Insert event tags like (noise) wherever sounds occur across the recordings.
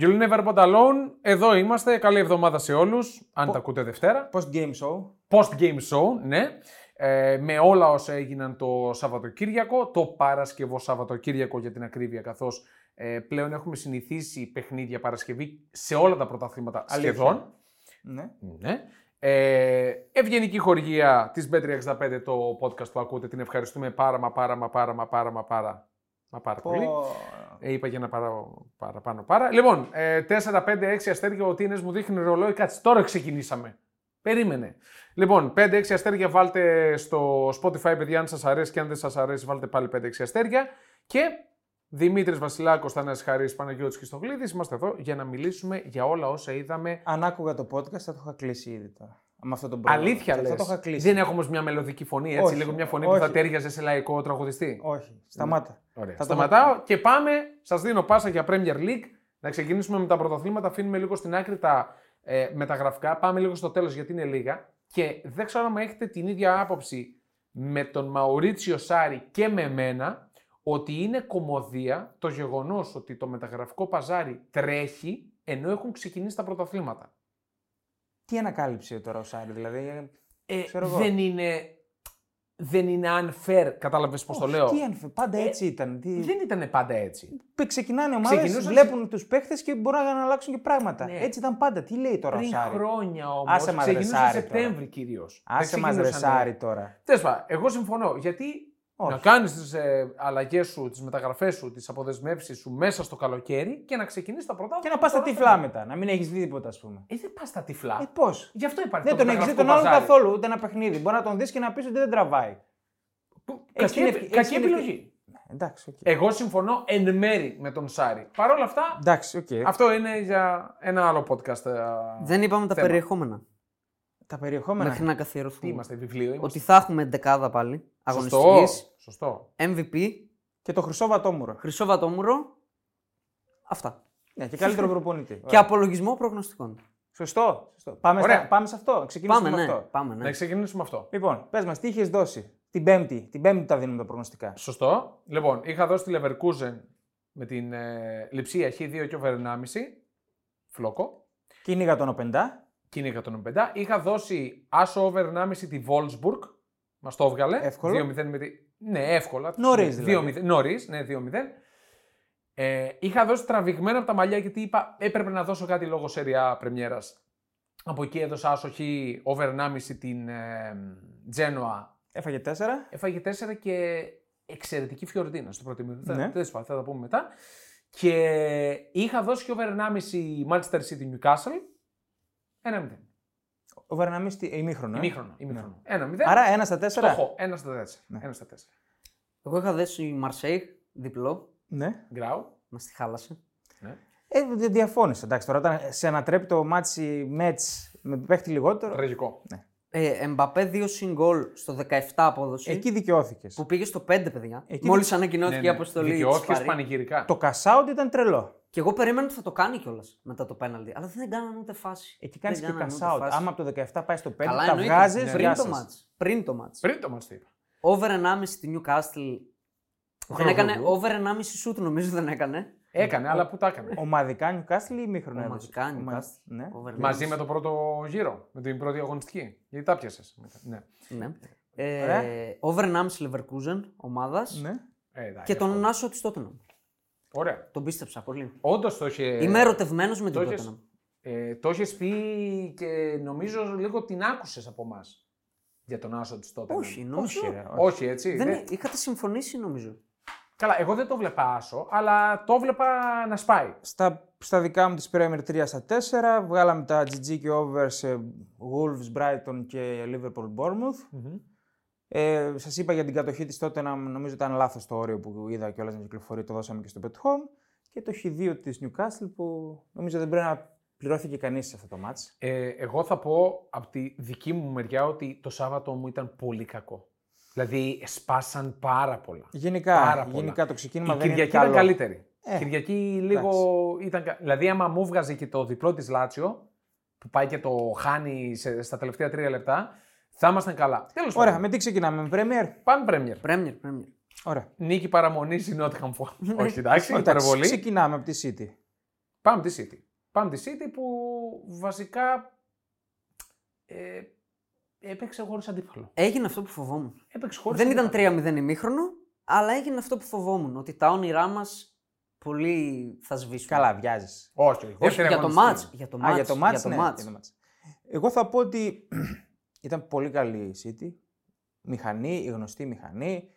You'll never put alone. Εδώ είμαστε. Καλή εβδομάδα σε όλους. Αν Πο- τα ακούτε Δευτέρα. Post game show. Post-game show, ναι. Ε, με όλα όσα έγιναν το Σαββατοκύριακο. Το Παρασκευό Σαββατοκύριακο για την ακρίβεια, καθώς ε, πλέον έχουμε συνηθίσει παιχνίδια Παρασκευή σε όλα τα πρωταθλήματα Αλήθεια. σχεδόν. Ναι. Ναι. Ε, ευγενική χορηγία της Bet365, το podcast που ακούτε. Την ευχαριστούμε πάρα μα πάρα μα πάρα μα πάρα μα πάρα, μα πάρα πολύ. Πω- Ε, είπα για να παρα, παραπάνω πάρα. Λοιπόν, ε, 4, 5, 6 αστέρια ο Τίνες μου δείχνει ρολόι. Κάτσε, τώρα ξεκινήσαμε. Περίμενε. Λοιπόν, 5-6 αστέρια βάλτε στο Spotify, παιδιά, αν σας αρέσει και αν δεν σας αρέσει βάλτε πάλι 5-6 αστέρια. Και Δημήτρης Βασιλάκος, Θανάσης Χαρής, Παναγιώτης Χριστογλίδης, είμαστε εδώ για να μιλήσουμε για όλα όσα είδαμε. Αν άκουγα το podcast θα το είχα κλείσει ήδη τώρα. Με αυτό τον πρόβλημα. Αλήθεια Θα λες. το είχα κλείσει. Δεν έχουμε όμως μια μελωδική φωνή, έτσι, Όχι, λίγο μια φωνή που όχι. θα τέριαζε σε λαϊκό τραγουδιστή. Όχι. Σταμάτα. Ωραία. Θα το Σταματάω και πάμε. Σας δίνω πάσα για Premier League. Να ξεκινήσουμε με τα πρωταθλήματα. Αφήνουμε λίγο στην άκρη τα ε, μεταγραφικά. Πάμε λίγο στο τέλος γιατί είναι λίγα. Και δεν ξέρω αν έχετε την ίδια άποψη με τον Μαουρίτσιο Σάρι και με μένα ότι είναι κομμωδία το γεγονός ότι το μεταγραφικό παζάρι τρέχει ενώ έχουν ξεκινήσει τα πρωταθλήματα. Τι ανακάλυψε τώρα ο Σάρι, δηλαδή. Ε, Ξέρω εγώ. δεν, είναι, δεν είναι unfair, κατάλαβες πώς το Όχι, λέω. Τι αν- πάντα Ε, έτσι ήταν. Τι... Δεν ήταν πάντα έτσι. Πε- Ξεκινάνε ομάδες, Ξεκινούσαν βλέπουν τους παίχτες και μπορούν να αλλάξουν και πράγματα. Ναι. Έτσι ήταν πάντα. Τι λέει τώρα ο Πριν Σάρι; χρόνια όμως. Άσε μας, ρε, Ξεκινούσε Σάρη, Σεπτέμβρη κυρίως. Άσε μα ρε Σάρι τώρα. Τέλος πάντων, εγώ συμφωνώ. Γιατί Όχι. να κάνεις τις ε, αλλαγές σου, τις μεταγραφές σου, τις αποδεσμεύσεις σου μέσα στο καλοκαίρι και να ξεκινήσεις τα πρώτα. Και να πας στα τυφλά μετά. Να μην έχεις δει τίποτα, ας πούμε. Ε, δεν πας στα τυφλά. Ε, πώς; Γι' αυτό υπάρχει Δεν το τον έχεις δει μεταγραφικό τον άλλον παζάρι. καθόλου, ούτε ένα παιχνίδι. Μπορεί να τον δεις και να πεις ότι δεν τραβάει. Που- Έχεις Κακή, την ευκαι- κακή έχεις την επιλογή. Εντάξει, οκ. Εγώ συμφωνώ εν μέρει με τον Σάρι. Παρ' όλα αυτά, Εντάξει, οκ. αυτό είναι για ένα άλλο podcast. ε, Δεν είπαμε τα θέμα. περιεχόμενα. Τα περιεχόμενα. Μέχρι να Τι καθιερωθούμε. είμαστε, βιβλίο είμαστε. Ότι θα έχουμε ενδεκάδα πάλι. Σωστό. Αγωνιστικής. Σωστό. MVP. Και το χρυσό βατόμουρο. Χρυσό βατόμουρο. Αυτά. Ναι, και καλύτερο προπονητή. Και Ωραία. απολογισμό προγνωστικών. Σωστό. σωστό. Πάμε, Ωραία. στα- πάμε σε αυτό. Ξεκινήσουμε Πάμε, με ναι. αυτό. Πάμε, ναι. Να ξεκινήσουμε αυτό. Λοιπόν, πες μας, τι είχες δώσει την Πέμπτη; Την Πέμπτη τα δίνουμε τα προγνωστικά. Σωστό. Λοιπόν, είχα δώσει τη Leverkusen με την ε, λειψία Χ2 και over 1,5. Φλόκο. Κυνήγα τον Οπεντά. Και είναι 150. Είχα δώσει άσο over 1,5 τη Wolfsburg. Μας το έβγαλε. Εύκολο. 2-0 με τη... Ναι, εύκολα. Νωρίς Ναι, δηλαδή. 2-0. Νωρίς, ναι, 2-0. Ε, είχα δώσει τραβηγμένα από τα μαλλιά γιατί είπα έπρεπε να δώσω κάτι λόγω σεριά πρεμιέρας. Από εκεί έδωσα άσο Χ over 1,5 την ε, Genoa Έφαγε 4. Έφαγε 4 και εξαιρετική Φιωρντίνα στο πρώτο μήνυμα. Ναι. Θα, θα, θα τα πούμε μετά. Και είχα δώσει και over 1,5 Manchester City Newcastle. 1-0. Ο Βερναμίστη ημίχρονο. ε; Ημίχρονο. ημίχρονο. 1-0. Άρα 1 στα 4. Στόχο. 1 στα 4. Ναι. 1 στα 4. Εγώ είχα δέσει Μαρσέιγ διπλό. Ναι. Γκράου. Μα τη χάλασε. Ναι. Ε, δεν διαφώνησα. Εντάξει, τώρα όταν σε ανατρέπει μάτσι Μέτς με παίχτη λιγότερο. Τραγικό. Ε, Εμπαπέ 2 συν γκολ στο 17 απόδοση. Εκεί δικαιώθηκες. Που πήγε στο 5, παιδιά. Εκεί Μόλις δι- ανακοινώθηκε Ναι, η ναι. αποστολή. της Δικαιώθηκες Παρί. πανηγυρικά. Το κασάουτ ήταν τρελό. Και εγώ περίμενα ότι θα το κάνει κιόλας μετά το πέναλτι. Αλλά δεν κάνανε ούτε φάση. Εκεί κάνεις Δεν και κάνανε ούτε κασάουτ. φάση. Άμα από το 17 πάει στο 5, Καλά, τα εννοείται. βγάζεις. Ναι. Πριν το μάτς. Πριν το μάτς. Πριν το μας το είπα. Over 1,5 στη Newcastle. Δεν έκανε over 1,5 σουτ νομίζω δεν έκανε. Έκανε, αλλά πού τα έκανε; Ομαδικά Newcastle ή ημίχρονο Ομαδικά έδωσε; Ομα- Newcastle. Ναι. Over Μαζί 1,5. με το πρώτο γύρο. Με την πρώτη αγωνιστική. Γιατί τα πιασε. Ναι. Ναι. Ωραία. Ε, over 1,5 Leverkusen ομάδας. ναι. Ε, εντάξει, Και τον αυτό. Άσο της Tottenham. Ωραία. Τον πίστεψα πολύ. Όντως το είχε. Είμαι ερωτευμένος με την το έχεις- Tottenham. Ε, το έχει πει και νομίζω λίγο την άκουσες από εμάς για τον Άσο της τότε. Όχι, νομίζω. Όχι, ρε, όχι. Όχι, έτσι. Δεν, δεν- Είχατε συμφωνήσει νομίζω. Καλά, εγώ δεν το βλέπα Άσο, αλλά το βλέπα να σπάει. Στα, στα δικά μου της Premier 3 στα 4, βγάλαμε τα GG και over σε Wolves, Brighton και Liverpool, Bournemouth. Ε, Σας είπα για την κατοχή της τότε, να, νομίζω ήταν λάθος το όριο που είδα και όλα να κυκλοφορεί, το δώσαμε και στο Bet Home. Και το Χ2 της Newcastle που νομίζω δεν πρέπει να πληρώθηκε κανείς σε αυτό το match. Ε, εγώ θα πω από τη δική μου μεριά ότι το Σάββατο μου ήταν πολύ κακό. Δηλαδή, σπάσαν πάρα πολλά. Γενικά, Πάρα πολλά. γενικά το ξεκίνημα Η δεν είναι Κυριακή καλό. ήταν καλύτερη. Ε, Κυριακή λίγο ήταν. κα- Δηλαδή, άμα μου βγάζει και το διπλό της Λάτσιο, που πάει και το χάνει σε- στα τελευταία τρία λεπτά, θα ήμασταν καλά. Τέλος Ωραία, πάντων. με τι ξεκινάμε, με Premier. Πάμε Πρέμιερ. Πρέμιερ, Πρέμιερ. Ωραία. Νίκη παραμονής η Νότιχαμ Φόρεστ. Όχι, εντάξει, Εντάξει, υπερβολή. Ξεκινάμε από τη City. Πάμε τη City. Πάμε τη City που βασικά ε, έπαιξε χωρίς αντίπαλο. Έγινε αυτό που φοβόμουν. Έπαιξε χωρίς Δεν ήταν αντίπαλο. 3-0 ημίχρονο, αλλά έγινε αυτό που φοβόμουν. Ότι τα όνειρά μας πολύ θα σβήσουν. Καλά, βιάζεις. Όχι, όχι. Όχι, δεύτερη για το αγωνιστική. μάτς. Για το Α, μάτς. για το μάτς, για το ναι, μάτς. για το μάτς. Εγώ θα πω ότι ήταν πολύ καλή η City. Μηχανή, η γνωστή μηχανή.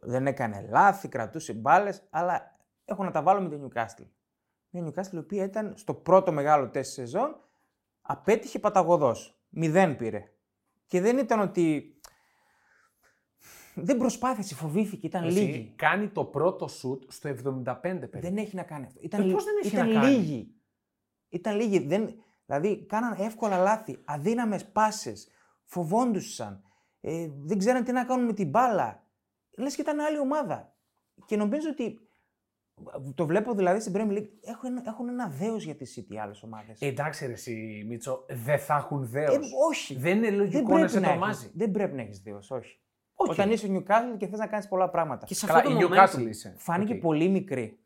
Δεν έκανε λάθη, κρατούσε μπάλες, αλλά έχω να τα βάλω με την Newcastle. Μια Newcastle η οποία ήταν στο πρώτο μεγάλο τεστ σεζόν, απέτυχε παταγωδός. Μηδέν πήρε. Και δεν ήταν ότι. Δεν προσπάθησε, φοβήθηκε, ήταν Εσύ λίγη. Κάνει το πρώτο σουτ στο 75 περίπου. Δεν έχει να κάνει αυτό. Ήταν, Ε, λι- πώς δεν έχει ήταν να κάνει; λίγοι. Ήταν λίγοι. Δεν, δηλαδή, κάναν εύκολα λάθη, αδύναμες πάσες, φοβόντουσαν, ε, δεν ξέραν τι να κάνουν με την μπάλα. Λες και ήταν άλλη ομάδα. Και νομίζω ότι το βλέπω δηλαδή στην Premier League έχουν, έχουν ένα δέος για τη City οι άλλες ομάδες. Ε, εντάξει, ρε, εσύ, Μίτσο, δεν θα έχουν δέος. Ε, όχι. Δεν είναι δεν λογικό να πρέπει σε να, έχεις, τρομάζει. δεν πρέπει να έχεις δέος, όχι. Όχι. Όταν είσαι Newcastle και θες να κάνεις πολλά πράγματα. Και σε Καλά, αυτό η το Newcastle momentum. είσαι. Φάνηκε Οκ. πολύ μικρή.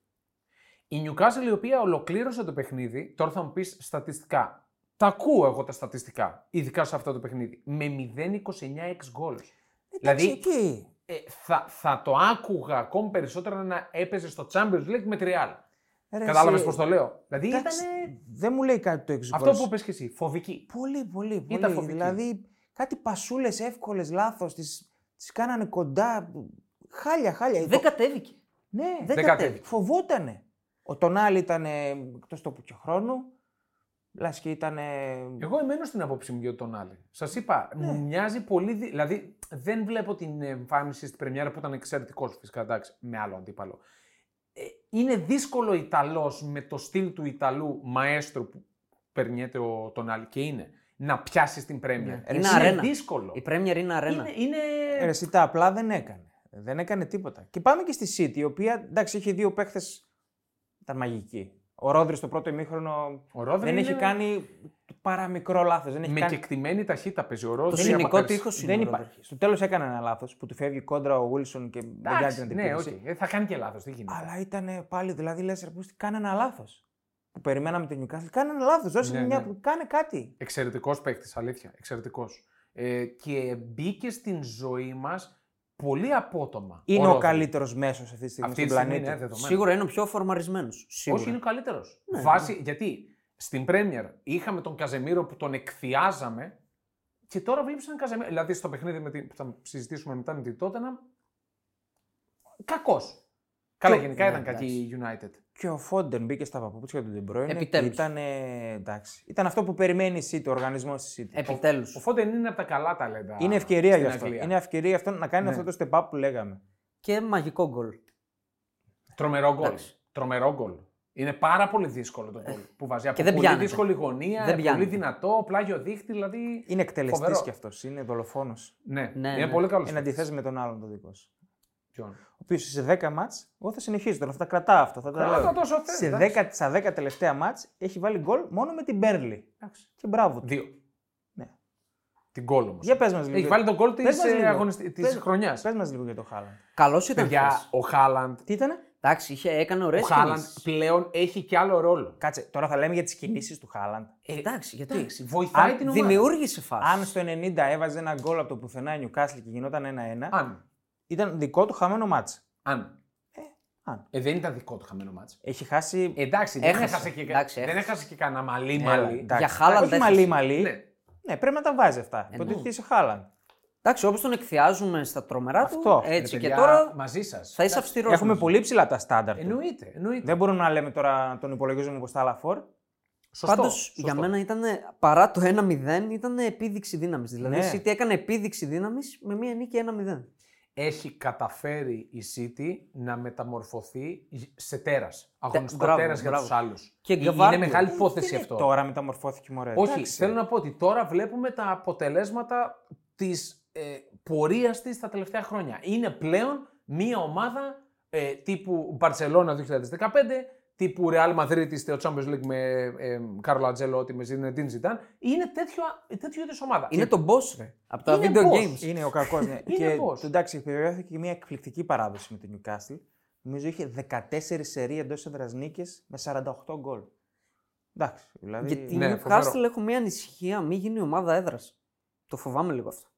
Η Newcastle η οποία ολοκλήρωσε το παιχνίδι, τώρα θα μου πεις στατιστικά. Τα ακούω εγώ τα στατιστικά, ειδικά σε αυτό το παιχνίδι. Με 0-29 εξ goals. Εντάξει, Δηλαδή, εκεί. ε, θα, θα το άκουγα ακόμη περισσότερο να έπαιζε στο Champions League με Real. Ρε, Κατάλαβες εσύ- πώς το λέω; Δηλαδή Εντάξει, ήταν. Δεν μου λέει κάτι το εξ Αυτό goals. που πες και εσύ, φοβική. Πολύ, πολύ, πολύ. Ήταν φοβική. Δηλαδή, κάτι πασούλες εύκολες λάθος, τις τις κάνανε κοντά. Χάλια, χάλια. Δεν κατέβηκε. Ναι, Δεν Δεν κατέβηκε. κατέβηκε. φοβότανε. Ο Τονάλι ήταν εκτός τόπου και χρόνου. Λάσκη ήταν. Εγώ εμένω στην άποψή μου για τον άλλη. Σας είπα, μου μοιάζει πολύ. δι- Δηλαδή, δεν βλέπω την εμφάνιση στην Πρεμιέρα που ήταν εξαιρετικός φυσικά, εντάξει, με άλλο αντίπαλο. Ε, είναι δύσκολο Ιταλός με το στυλ του Ιταλού μαέστρο που περνιέται ο τον άλλη και είναι να πιάσει την Πρέμιερ. Ναι. Είναι αρένα. δύσκολο. Η Premier είναι αρένα. Είναι, είναι... Ε, Ρε, εσύ τα απλά δεν έκανε. Δεν έκανε τίποτα. Και πάμε και στη City, η οποία εντάξει είχε δύο παίχτες. Ήταν μαγική. Ο Ρόδρυ στο πρώτο ημίχρονο Ο Ρόδρυ δεν είναι έχει κάνει παρά μικρό λάθος. Δεν έχει με κάνει... κεκτημένη ταχύτητα παίζει ο Το Ρόδρυ. συνικό από πέρσι. τείχος είναι. Δεν ο είπα. Ρόμπερτ. Στο τέλος έκανε ένα λάθος που του φεύγει κόντρα ο Wilson και δεν κάνει Εντάξει, την ναι, οκ. αντιπίθεση. Ε, Θα κάνει και λάθος. Τι γίνεται. Αλλά ήταν πάλι, δηλαδή λε, ρε Πούστη, κάνε ένα λάθος. Που περιμέναμε την Newcastle. Κάνε ένα λάθος. Δώσε Ναι, μου μια. ναι. Κάνε κάτι. Εξαιρετικός παίκτης, αλήθεια. Εξαιρετικός. Ε, και μπήκε στην ζωή μας πολύ απότομα. Είναι ο, Ρόδρυ. καλύτερος μέσος αυτή τη στιγμή Αυτή τη στον στιγμή πλανήτη. είναι δεδομένο. Σίγουρα είναι ο πιο φορμαρισμένος. Όχι, είναι ο καλύτερος. Ναι, Βάσει, Γιατί στην Πρέμιερ είχαμε τον Καζεμίρο που τον εκθιάζαμε και τώρα βλέπεις έναν Καζεμίρο. Δηλαδή στο παιχνίδι με την, που θα συζητήσουμε μετά με την Τότενα. Κακός. Καλά, Και- γενικά ναι, ήταν κακή η United. Και ο Φόντεν μπήκε στα παπούτσια του De Bruyne. Επιτέλους. Ήταν, εντάξει. ήταν αυτό που περιμένει η City, ο οργανισμός της City. Επιτέλους. Ο Φόντεν είναι από τα καλά ταλέντα. είναι ευκαιρία στην γι' αυτό. Αγγλία. Είναι ευκαιρία αυτό να κάνει Ναι. αυτό το step up που λέγαμε. Και μαγικό γκολ. Τρομερό γκολ. Εντάξει. Τρομερό γκολ. Είναι πάρα πολύ δύσκολο το γκολ που βάζει. Από δεν πολύ πιάνεται. δύσκολη γωνία, Δεν πολύ πιάνεται. δυνατό, πλάγιο δίχτυ, δηλαδή. Είναι εκτελεστής Φοβερό. κι αυτός. Είναι δολοφόνος. Ναι, Ναι, είναι ναι. πολύ καλός. Εν αντιθέσει με τον άλλον το δικό σου. Ποιον. Ο οποίος σε 10 μάτς, εγώ θα συνεχίσω τώρα, θα τα κρατάω αυτό. Θα τα Κράτα λέω. τόσο θες, σε εντάξει. 10, στα 10 τελευταία μάτς έχει βάλει γκολ μόνο με την Μπέρλι. Εντάξει. Και μπράβο του. Δύο. Ναι. Την γκολ όμως. Για πες μας λίγο. Έχει βάλει τον γκολ της Πες μας λίγο. χρονιά. Πες- Πες μας λίγο για το Χάλαντ. Καλός ήταν. Παιδιά, χθες. ο Χάλαντ. Τι ήτανε; Εντάξει, είχε, έκανε ωραίες Ο Χάλαντ πλέον έχει και άλλο ρόλο. Κάτσε, τώρα θα λέμε για τις κινήσεις του Χάλαντ. Εντάξει, γιατί. Εντάξει, βοηθάει Αν την ομάδα. Δημιούργησε φάση. Αν στο 90 έβαζε ένα γκολ από το πουθενά η Newcastle και γινόταν 1-1, Αν. Ήταν δικό του χαμένο μάτς. Αν. αν. Ε, δεν ήταν δικό του χαμένο μάτς. Έχει χάσει. Εντάξει, δεν Έχασε. έχασε και, Εντάξει, δεν έχασε. έχασε και κανένα μαλλί Έλα, μαλλί. εντάξει. Για Χάλαντ Όχι έχασε. μαλλί μαλλί. Ναι. Ναι, πρέπει να τα βάζει αυτά. Εννοώ. Υποτίθεται είσαι Χάλαντ. Εντάξει, όπως τον εκθιάζουμε στα τρομερά Αυτό. του, έτσι Ρε, και παιδιά, τώρα μαζί σας. θα είσαι αυστηρός. Έχουμε πολύ ψηλά τα στάνταρ. του. Εννοείται. εννοείται. Δεν μπορούμε να λέμε τώρα να τον υπολογίζουμε όπως τα άλλα φορ. Σωστό, Πάντως σωστό. για μένα ήταν παρά το 1-0 ήταν επίδειξη δύναμης. Δηλαδή Ναι. η City έκανε επίδειξη δύναμης με μία νίκη 1-0. Έχει καταφέρει η City να μεταμορφωθεί σε τέρας. Αγωνιστικό μπράβο, τέρας για μπράβο. του άλλους. Και Είναι Γκαβάρντιο. μεγάλη υπόθεση αυτό. Τώρα μεταμορφώθηκε μωρέ. Όχι, Εντάξει. θέλω να πω ότι τώρα βλέπουμε τα αποτελέσματα της ε, πορείας της τα τελευταία χρόνια. Είναι πλέον μια ομάδα ε, τύπου Μπαρσελόνα 2015, τύπου Real Madrid στο Champions League με ε, Κάρλο Ατζέλο, με Zinedine Zidane. Είναι τέτοιο, τέτοιο είδους ομάδα. Είναι το boss, ρε. Από τα Είναι video boss. games. Είναι ο κακός. Ναι. (laughs) Είναι και πώς. του, εντάξει, επιβεβαιώθηκε και μια εκπληκτική παράδοση με την Newcastle. Νομίζω είχε 14 σερί εντός έδρας νίκες με 48 γκολ. Εντάξει, δηλαδή... Γιατί Ναι, η φοβερό. Newcastle έχω μια ανησυχία, μην γίνει ομάδα έδρας. Το φοβάμαι λίγο αυτό.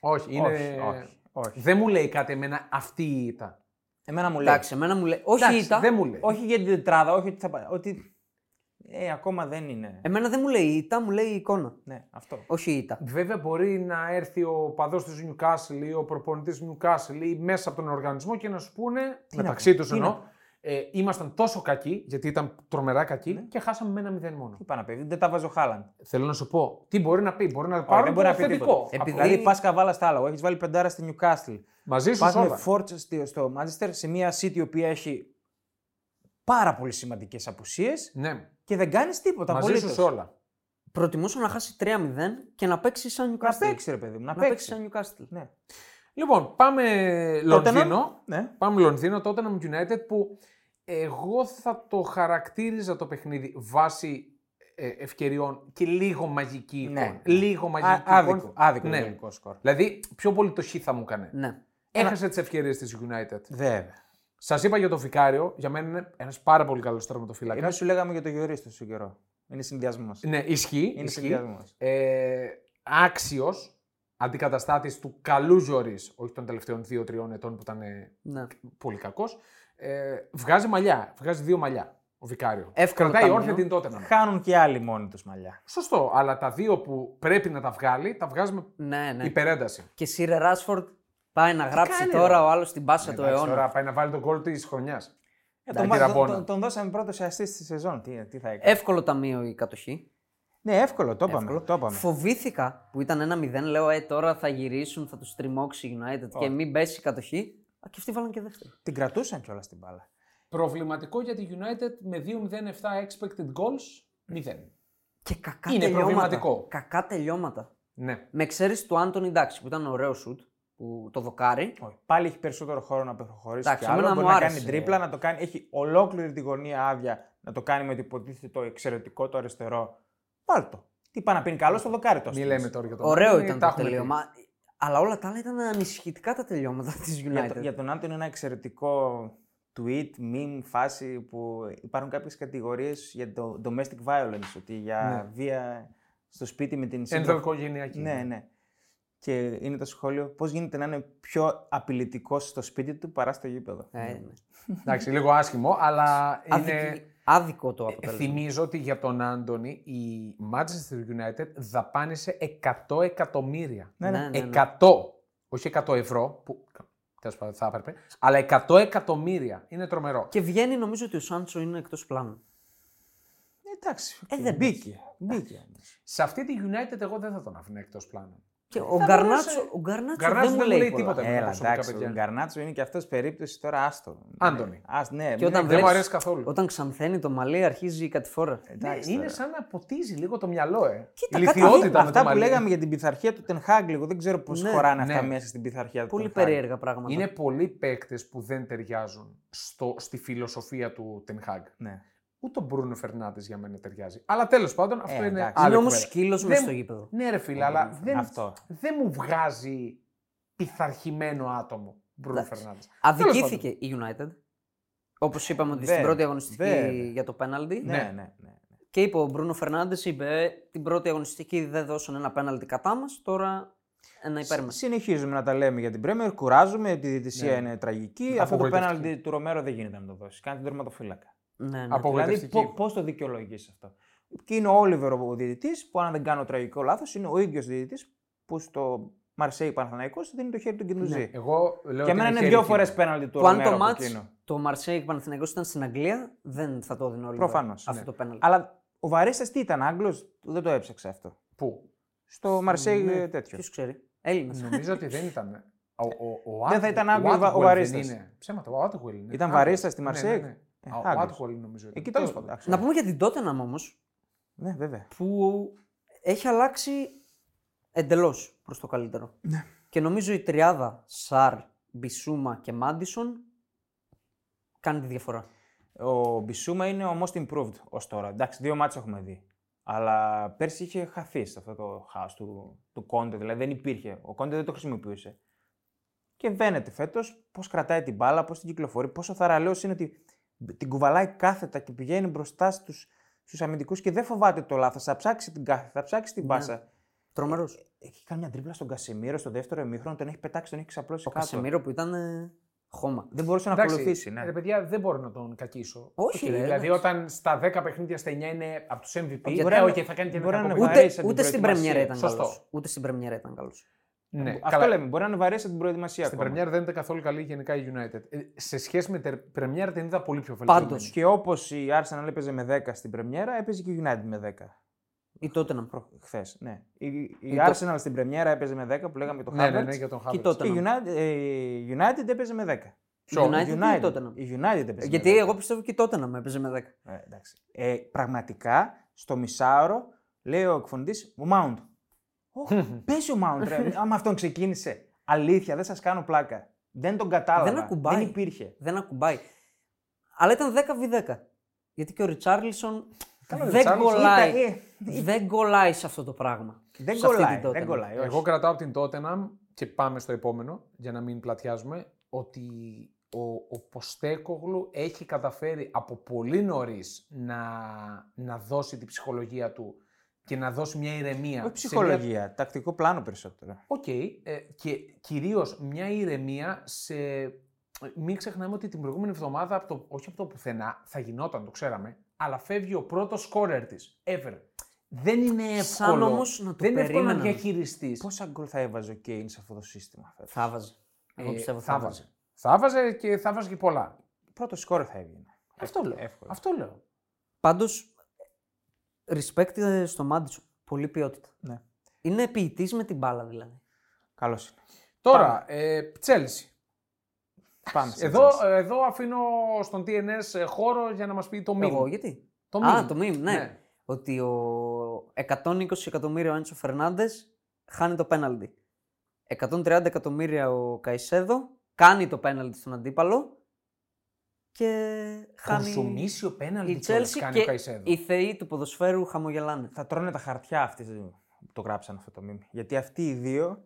Όχι, είναι... όχι, όχι, όχι. Δεν μου λέει κάτι εμένα αυτή η ήττα. Εμένα μου λέει. Εντάξει, εμένα μου λέει. Όχι Εντάξει, ήττα. δεν μου λέει. Όχι για την τετράδα, όχι ότι θα πάει. Ότι. Ε, ακόμα δεν είναι. Εμένα δεν μου λέει η ήττα, μου λέει η εικόνα. Ναι, αυτό. Όχι η ήττα. Βέβαια μπορεί να έρθει ο παδός της Newcastle ή ο προπονητής της Newcastle ή μέσα από τον οργανισμό και να σου πούνε, να μεταξύ πω, τους τι να εννοώ, ε, ήμασταν τόσο κακοί, γιατί ήταν τρομερά κακοί Ναι. και χάσαμε με ένα μηδέν μόνο. Τι πάει να πει, δεν τα βάζω Χάλαντ. Θέλω να σου πω, τι μπορεί να πει, μπορεί να Όχι, πάρει δεν το μπορεί να πει θετικό. τίποτα. Επειδή- Δηλαδή πας καβάλα στα άλλα. Έχεις βάλει πεντάρα στη Newcastle. Μαζί σου Πας σε με όλα. φόρτσα στο, στο Manchester σε μια City η οποία έχει πάρα πολύ σημαντικές απουσίες Ναι, και δεν κάνεις τίποτα. μαζί απολύτως. σου σε όλα. Προτιμούσα να χάσει 3-0 και να παίξει σαν Newcastle. Να παίξει, ρε παιδί μου. Να, Να παίξει παίξει. σαν Newcastle. Ναι. Λοιπόν, πάμε Λονδίνο. Ναι. Πάμε Λονδίνο, τότε United που εγώ θα το χαρακτήριζα το παιχνίδι βάσει ε, ευκαιριών και λίγο μαγική εικόνα. Ναι. Λίγο μαγική Α, εικόνα. άδικο, άδικο Ναι. τελικό σκορ. Δηλαδή, πιο πολύ το χ θα μου έκανε. Ναι. Έχασε τις ευκαιρίες της United. Βέβαια. Σας είπα για το Φικάριο, για μένα είναι ένας πάρα πολύ καλός τερματοφύλακας. Εμείς σου λέγαμε για το Γιωρίς στο καιρό. Είναι συνδυασμός. Ναι, ισχύει. Είναι ισχύει. συνδυασμός. Ε, Άξιος αντικαταστάτης του καλού Ζωρή, όχι των τελευταίων 2-3 ετών που ήταν ε, ναι. πολύ κακός. Ε, βγάζει μαλλιά. Βγάζει δύο μαλλιά ο Βικάριο. Εύκολο Κρατάει ταμείο. όρθια την τότε να Χάνουν και άλλοι μόνοι τους μαλλιά. Σωστό, αλλά τα δύο που πρέπει να τα βγάλει, τα βγάζει με ναι, ναι. υπερένταση. Και Σίρε Ράσφορντ πάει να γράψει κάνει, τώρα ρε; ο άλλος την πάσα του Εντάξει, αιώνα. Τώρα πάει να βάλει τον κόλ της χρονιάς. Ε, Τα τον, κυραμπόνα. τον, τον δώσαμε πρώτο σε assist στη σεζόν. Τι, τι θα έκανε; Εύκολο ταμείο η κατοχή. ναι, εύκολο, το είπαμε. Εύκολο. Το είπαμε. Φοβήθηκα που ήταν ένα 0. Λέω, ε, τώρα θα γυρίσουν, θα τους τριμώξει η United και μην πέσει η κατοχή. Α, και αυτοί βάλαν και δεύτερη. Την κρατούσαν κιόλας την μπάλα. Προβληματικό για τη United με 2-0-7 expected goals, 0. Και κακά Είναι τελειώματα. προβληματικό. Κακά τελειώματα. Ναι. Με εξαίρεση του Άντωνι, εντάξει, που ήταν ωραίο σουτ, που το δοκάρι. Όχι. Πάλι έχει περισσότερο χώρο να προχωρήσει Εντάξει, κι άλλο. εμένα Μπορεί μου να άρεσε. κάνει τρίπλα, να το κάνει. Έχει ολόκληρη τη γωνία άδεια να το κάνει με το υποτίθεται το εξαιρετικό το αριστερό. Βάλ το. Τι πάει να πει καλός στο δοκάρι το. Μην στείλεις. λέμε τώρα για το Ωραίο Άντωνη, ήταν τα το έχουμε πει. τελείωμα. Αλλά όλα τα άλλα ήταν ανησυχητικά τα τελειώματα (laughs) της Για, το- United. για τον Άντων είναι ένα εξαιρετικό tweet, meme, φάση που υπάρχουν κάποιες κατηγορίες για το domestic violence, ότι για βία στο σπίτι με την σύντροφο. Ενδοοικογενειακή. Ναι, ναι. Και είναι το σχόλιο πώς γίνεται να είναι πιο απειλητικός στο σπίτι του παρά στο γήπεδο. Ε, ναι. Εντάξει, λίγο άσχημο, αλλά είναι. Άδικη- Άδικο το Ε, αποτέλεσμα. Θυμίζω ότι για τον Άντωνη η Manchester United δαπάνησε 100 εκατομμύρια. Ναι, ναι. Ναι, ναι, ναι. 100, όχι 100 ευρώ, που τέλος πάντων θα έπρεπε, αλλά 100 εκατομμύρια. Είναι τρομερό. Και βγαίνει νομίζω ότι ο Σάντσο είναι εκτός πλάνου. Εντάξει, Ε, οκ, δεν μπήκε. μπήκε. όμως. Σε αυτή τη United εγώ δεν θα τον άφηνα εκτός πλάνου. Και ο μπορούσε- Γκαρνάτσο, ο Γκαρνάτσο Γκαρνάτσο δεν μου λέει, τίποτα. τίποτα. με τα Έλα, προσωπικά εντάξει, παιδιά. ο Γκαρνάτσο είναι και αυτός περίπτωση τώρα άστο. Άντονι. Ναι, ας, ναι, Και μην όταν Δεν μου βλέπεις- αρέσει καθόλου. Όταν ξανθαίνει το μαλλί, αρχίζει η κατηφόρα. Ναι, Εντάξει, είναι τώρα. σαν να ποτίζει λίγο το μυαλό, ε. Κοίτα, Η κάτι ηλιθιότητα δείχνει. με Αυτά το που μαλλί. λέγαμε για την πειθαρχία του Ten Hag λίγο, δεν ξέρω πώς Ναι, χωράνε αυτά ναι. μέσα στην πειθαρχία του Πολύ Ten Hag. περίεργα πράγματα. Είναι πολλοί παίκτες που δεν ταιριάζουν στο, στη φιλοσοφία του Ten Hag. Ναι. Ούτε ο Μπρούνο Φερνάντες για μένα ταιριάζει. Αλλά τέλος πάντων αυτό Ε, είναι. εντάξει. άλλη είναι όμως κουβέντα. σκύλος Δεν- με στο γήπεδο. Ναι, ρε φίλε, αλλά δεν, Αυτό. δεν μου βγάζει πειθαρχημένο άτομο. Μπρούνο Εντάξει. Φερνάντες. Αδικήθηκε η United. Όπως είπαμε ότι στην Βέβαια, πρώτη αγωνιστική βέβαια. για το πέναλτι. Ναι, ναι, ναι. ναι. Και είπε ο Μπρούνο Φερνάντες, είπε «Ε, την πρώτη αγωνιστική δεν δώσαν ένα πέναλτι κατά μας, τώρα ένα υπέρ μας». Συνεχίζουμε να τα λέμε για την Πρέμερ, κουράζουμε, η διαιτησία Ναι. είναι τραγική. Αυτό το Απογοητευτική. πέναλτι του Ρομέρο δεν γίνεται να το δώσει. Κάνει τον τερματοφύλακα. Ναι, ναι. Από- Δηλαδή, Απογοητευτική. πώς το δικαιολογείς αυτό; Και είναι ο Όλιβερ ο διαιτητής, που αν δεν κάνω τραγικό λάθος, είναι ο ίδιος διαιτητής που στο Μαρσέη Παναθαναϊκό δίνει το χέρι του Κιντουζή. Ναι. Εγώ λέω Για ότι μένα είναι χέρι δύο εκείνο. φορές πέναλτι του Που αν Ρομέρο το από μάτς, εκείνο. το Μαρσέη Παναθηναϊκός ήταν στην Αγγλία, δεν θα το έδινε όλοι. Προφανώς, Αυτό ναι. το πέναλτι. Αλλά ο Βαρίστα τι ήταν, Άγγλος, δεν το έψαξε αυτό. Πού; Στο Μαρσέη Ναι. ε, τέτοιο. Ποιος ξέρει. Έλληνα. Νομίζω ότι δεν ήταν. Ο, ο, ο Δεν θα Άτ- ήταν ο Άγγλος ο Άτγουελ Βαρίστας. δεν είναι. Ψέματα, ο Άτγουελ είναι. Ήταν Άγγλος. Βαρίστας στη Ναι, Μαρσέη; Ναι, ναι. Ε, Ο Άγγλος. Άτγουελ νομίζω. ήταν. Εκεί Τέλος το- πάντων. εντάξει. Να πούμε για την Tottenham όμως, Ναι, βέβαια. που έχει αλλάξει εντελώς προς το καλύτερο. Ναι. Και νομίζω η τριάδα Σαρ, Μπισούμα και Μάντισον κάνει τη διαφορά. Ο Μπισούμα είναι ο most improved ως τώρα. Εντάξει, δύο μάτσε έχουμε δει. Αλλά πέρσι είχε χαθεί σε αυτό το χάος του, του Κόντε. Δηλαδή δεν υπήρχε. Ο Κόντε δεν το χρησιμοποιούσε. Και φαίνεται φέτος πώς κρατάει την μπάλα, πώς την κυκλοφορεί, πόσο θαρραλέος είναι ότι την κουβαλάει κάθετα και πηγαίνει μπροστά στους, στους αμυντικούς και δεν φοβάται το λάθος. Θα ψάξει την κάθε, θα ψάξει την πάσα. Τρομερός. Έχει κάνει μια τρίπλα στον Κασεμίρο στο δεύτερο ημίχρονο, τον έχει πετάξει, τον έχει ξαπλώσει Ο κάτω. Κασεμίρο που ήταν ε, χώμα. Δεν μπορούσε να Εντάξει, ακολουθήσει. Ναι. Ρε παιδιά, δεν μπορώ να τον κακίσω. Όχι, Οκ, ρε, δηλαδή, εντάξει. όταν στα 10 παιχνίδια στα 9 είναι από τους MVP, Μπορεί ωραία, να- οκ, θα κάνει και ένα μπορεί να κακό είναι παιχνίδι. βαρύς Ούτε, από την ούτε στην προετοιμασία. πρεμιέρα ήταν Σωστό. καλός. Ούτε στην Πρεμιέρα ήταν καλός. Ναι, Αυτό καλά. λέμε. Μπορεί να είναι βαρύ από την προετοιμασία. Στην ακόμα. Πρεμιέρα δεν ήταν καθόλου καλή γενικά η United. Ε, σε σχέση με την Πρεμιέρα την είδα πολύ πιο βελτιωμένη. Πάντως. Και όπως η Arsenal έπαιζε με 10 στην Πρεμιέρα, έπαιζε και η United με 10. Ή τότε να Χθες. Ναι. Η, η Η το- Arsenal στην Πρεμιέρα έπαιζε με 10 που λέγαμε το Ναι, ναι, Havertz. ναι, για τον Και Havertz. τότε Και η να. United, ε, η United έπαιζε με 10. Ποιο; United ή United. τότε να. Η United έπαιζε Γιατί με 10. εγώ πιστεύω και τότε να με έπαιζε με 10. Ε, εντάξει. Ε, πραγματικά στο μισάωρο λέει ο εκφωνητής ο Mount. Ω, Πέσει ο Mount, ρε. (laughs) Άμα αυτόν ξεκίνησε. Αλήθεια, δεν σας κάνω πλάκα. Δεν τον κατάλαβα. Δεν ακουμπάει. Δεν υπήρχε. Δεν ακουμπάει. Αλλά ήταν 10v10. Γιατί και ο Ριτσάρλισον Καλά, ο δεν Richarlison κολλάει. ήταν- Δεν κολλάει σε αυτό το πράγμα. Δεν Σε αυτή κολλάει. την Δεν Tottenham. κολλάει. όχι. Εγώ κρατάω από την Tottenham και πάμε στο επόμενο για να μην πλατιάζουμε ότι ο, ο Ποστέκογλου έχει καταφέρει από πολύ νωρίς να, να δώσει την ψυχολογία του και να δώσει μια ηρεμία. Όχι σε μια- ψυχολογία. Τακτικό πλάνο περισσότερο. Οκ. ε, και κυρίως μια ηρεμία σε... Μην ξεχνάμε ότι την προηγούμενη εβδομάδα, από το, όχι από το πουθενά, θα γινόταν, το ξέραμε, αλλά φεύγει ο πρώτος σκόρερ της, ever. Δεν είναι εύκολο. Σαν όμως να το Δεν είναι εύκολο να περίμεναν. διαχειριστείς. Πόσα γκολ θα έβαζε ο Κέιν σε αυτό το σύστημα φέτος; Θα βάζει. Εγώ Ε, πιστεύω θα θα βάζει. βάζει. Θα βάζε και θα βάζει και πολλά. Πρώτος σκόρ θα έβγαινε. Αυτό λέω. Εύκολα. Αυτό λέω. Πάντως, respect στο Μάντισον. Πολύ ποιότητα. Ναι. Είναι ποιητής με την μπάλα δηλαδή. Καλώ είναι. Τώρα, ε, Chelsea. Πάμε. στην Εδώ, Chelsea. ε, εδώ αφήνω στον TNS ε, χώρο για να μας πει το meme. Εγώ γιατί; Το Α, meme. το meme, ναι. Ναι. Ότι ο 120 εκατομμύρια ο Άντσο Φερνάντες χάνει το πέναλτι. 130 εκατομμύρια ο Καϊσέδο κάνει το πέναλτι στον αντίπαλο και χάνει Κονσουμίσιο πέναλτι η κιόλας Chelsea κάνει ο και Καϊσέδο. οι θεοί του ποδοσφαίρου χαμογελάνε. Θα τρώνε τα χαρτιά αυτοί που το γράψαν αυτό το meme. Γιατί αυτοί οι δύο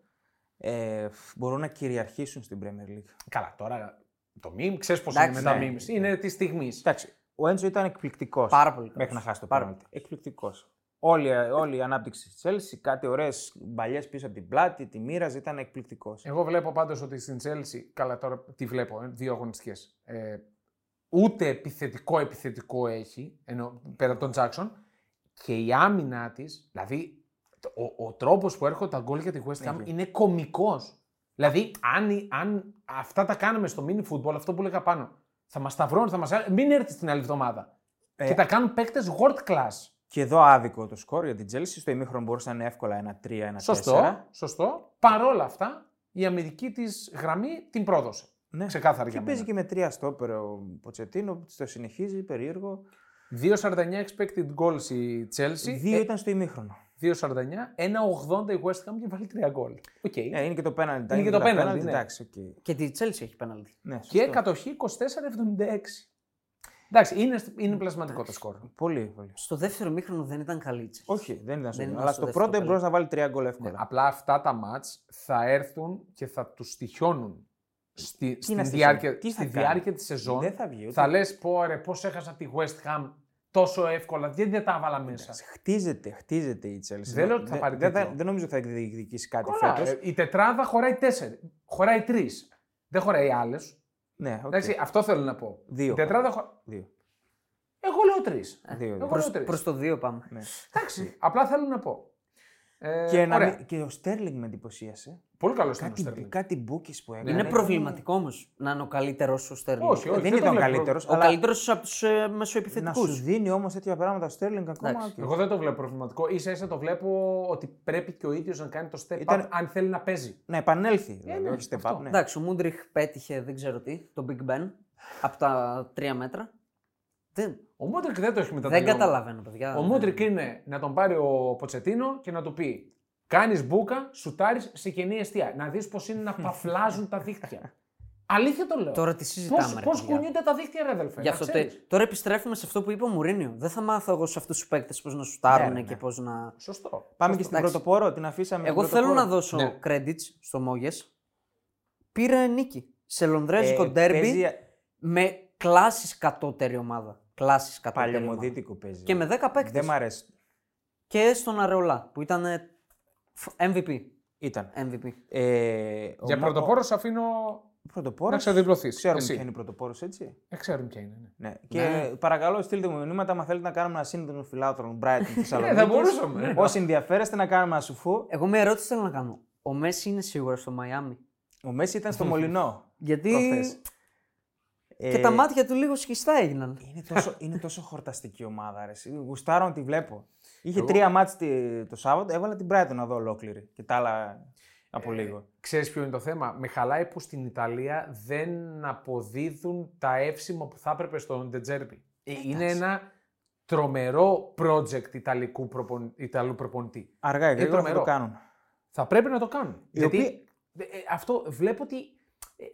ε, μπορούν να κυριαρχήσουν στην Premier League. Καλά, τώρα το meme, ξέρεις πώς είναι Εντάξει, με τα ναι. memes. Είναι της στιγμής. Εντάξει, ο Έντζο ήταν εκπληκτικός. Πάρα πολύ Μέχρι καλός. να χάσει το Πάρα πέναλτι. Εκπληκτικός. Όλη, όλη η ανάπτυξη της Chelsea, κάτι ωραίες μπαλιές πίσω από την πλάτη, τη μοίραζε, ήταν εκπληκτικός. Εγώ βλέπω πάντως ότι στην Chelsea, καλά τώρα τη βλέπω, ε, δύο αγωνιστικές, ε, ούτε επιθετικό επιθετικό έχει, ενώ πέρα από τον Τζάξον, και η άμυνα της, δηλαδή ο, ο τρόπος που έρχονται τα γκολ για τη West Ham Έχει. είναι κομικός. Δηλαδή, αν, αν αυτά τα κάναμε στο mini football, αυτό που έλεγα πάνω, θα μας σταυρώνουν, θα μας... Μην έρθει την άλλη εβδομάδα. Ε, Και τα κάνουν παίκτες world class. Και εδώ άδικο το σκορ για την Chelsea. Στο ημίχρονο μπορούσε να είναι εύκολα ένα 3, ένα 4. Σωστό, σωστό. Παρόλα αυτά, η αμυντική της γραμμή την πρόδωσε. Ναι. Ξεκάθαρα για Και μένα. παίζει και με τρία στόπερ ο Ποτσετίνο, το συνεχίζει, περίεργο. 2,49 expected goals η Chelsea. Δύο ε, ήταν στο ημίχρονο. 2,49. 1,80 η West Ham και βάζει 3 γκολ. Οκ. Ναι, είναι και το πέναλτι. Είναι και το πέναλτι, ναι. Εντάξει, οκ. Και τη Chelsea έχει πέναλτι. Ναι, Και σωστό. κατοχή 24,76. Εντάξει, είναι, είναι πλασματικό το σκορ. Πολύ, πολύ. Στο δεύτερο μήχρονο δεν ήταν καλή η Chelsea. Όχι, δεν ήταν στο Δεν δεύτερο. ήταν Αλλά στο στο δεύτερο πρώτο καλή. μπορούσε να βάλει τρία γκολ Ναι, εύκολα. απλά αυτά τα μάτς θα έρθουν και θα τους στοιχιώνουν στη, στη να διάρκεια, στοιχιώνουν, τι στη θα κάνει. διάρκεια της σεζόν. Δεν θα βγει. ούτε- Θα λες πω ρε πώς έχασα τη West Ham τόσο εύκολα, γιατί δεν τα έβαλα μέσα. Χτίζεται, χτίζεται η Chelsea. Δεν λέω ότι θα Δεν- πάρει δεν, τίτλο. δεν νομίζω ότι θα διεκδικήσει κάτι Καλά, φέτος. ε, η τετράδα χωράει τέσσερι. Χωράει τρεις. Δεν χωράει άλλες. Ναι, οκ. Εντάξει, αυτό θέλω να πω. Δύο. Η τετράδα χω... Δύο. Εγώ λέω τρεις. Δύο, δύο. Εγώ Προς, λέω τρεις. προς το 2 πάμε. Ναι. Εντάξει, απλά θέλω να πω. Ε, Και, να ωραία. μην- και ο Στέρλινγκ με εντυπωσιασε. Πολύ καλός ήταν ο Κάτι, Sterling. κάτι μπούκι που έκανε. Είναι Ναι, προβληματικό όμως να είναι ο καλύτερος ο Στέρλινγκ. Όχι, όχι. Δεν το ήταν ο βλέπω. καλύτερος. Ο καλύτερος από τους ε, Να μεσοεπιθετικού. σου δίνει όμως τέτοια πράγματα ο Στέρλινγκ ακόμα. Εντάξει. οκ. Εγώ δεν το βλέπω προβληματικό. ίσα ίσα το βλέπω ότι πρέπει και ο ίδιος να κάνει το step Ήταν- up αν θέλει να παίζει. Να επανέλθει. Δηλαδή, ναι, όχι step αυτό. up. Ναι. Εντάξει, ο Μούντρικ πέτυχε δεν ξέρω τι, το Big Ben από τα τρία μέτρα. Δεν, Ο Μούντρικ δεν το έχει δεν μεταδώσει. καταλαβαίνω, παιδιά. Ο Μούντρικ είναι να τον πάρει ο Ποτσετίνο και να του πει: Κάνεις μπούκα, σουτάρεις σε κενή αιστεία. Να δεις πώς είναι να (laughs) παφλάζουν τα δίχτυα. Αλήθεια το λέω. Τώρα τι συζητάμε. ρε Πώς παιδιά. κουνιούνται τα δίχτυα, ρε αδελφέ. Γι' να αυτό τε- ξέρεις. Τώρα επιστρέφουμε σε αυτό που είπε ο Μουρίνιο. Δεν θα μάθω εγώ σε αυτούς τους παίκτες πώς να σουτάρουν Ναι, ναι. και πώς να. Σωστό. Πάμε και στην Εντάξει. πρωτοπόρο, την αφήσαμε. Εγώ την θέλω να πρωτοπόρο. δώσω Ναι. credits στο Μόγες. Πήρε νίκη σε λονδρέζικο Ε, ντέρμπι παίζει- με κλάσει κατώτερη ομάδα. Κλάσεις κατά τέρμα. Παλαιομοδίτικο παίζει. Και με 10 παίκτες. Δεν μ' αρέσει. Και στον Αρεολά που ήταν ε, φ- MVP. Ήταν. MVP. Ε, ο Για Μα- πρωτοπόρο σε αφήνω ο πρωτοπόρος, να ξεδιπλωθείς. Ξέρουμε ποια είναι η πρωτοπόρος, έτσι; Ε, ξέρουμε ποια είναι. Ναι. Ναι. Και παρακαλώ, στείλτε μου μηνύματα αν θέλετε να κάνουμε ένα σύνδεσμο φιλάθλων Brighton Θεσσαλονίκη. (laughs) θα μπορούσαμε. Όσοι ενδιαφέρεστε να κάνουμε ένα σουφού. Εγώ μια ερώτηση θέλω να κάνω. Ο Μέση είναι σίγουρα στο Μαϊάμι; Ο Μέση ήταν στο Μολυνό. Γιατί προχθές. Και Ε, τα μάτια του λίγο σχιστά έγιναν. Είναι τόσο, είναι τόσο χορταστική ομάδα. Ρε. εσύ. Γουστάρω να τη βλέπω. Είχε τρία μάτς τη- το Σάββατο, έβαλα την Brighton να δω ολόκληρη. Και τα άλλα από λίγο. Ξέρεις ποιο είναι το θέμα; Με χαλάει που στην Ιταλία δεν αποδίδουν τα εύσημα που θα έπρεπε στον Ντετζέρμπι. Ε, είναι ένα τρομερό project Ιταλικού προπον... Ιταλού προπονητή. Αργά ή γρήγορα θα το τρομερό. κάνουν. Θα πρέπει να το κάνουν. Οι Γιατί οποίοι- ε, ε, αυτό βλέπω ότι ε,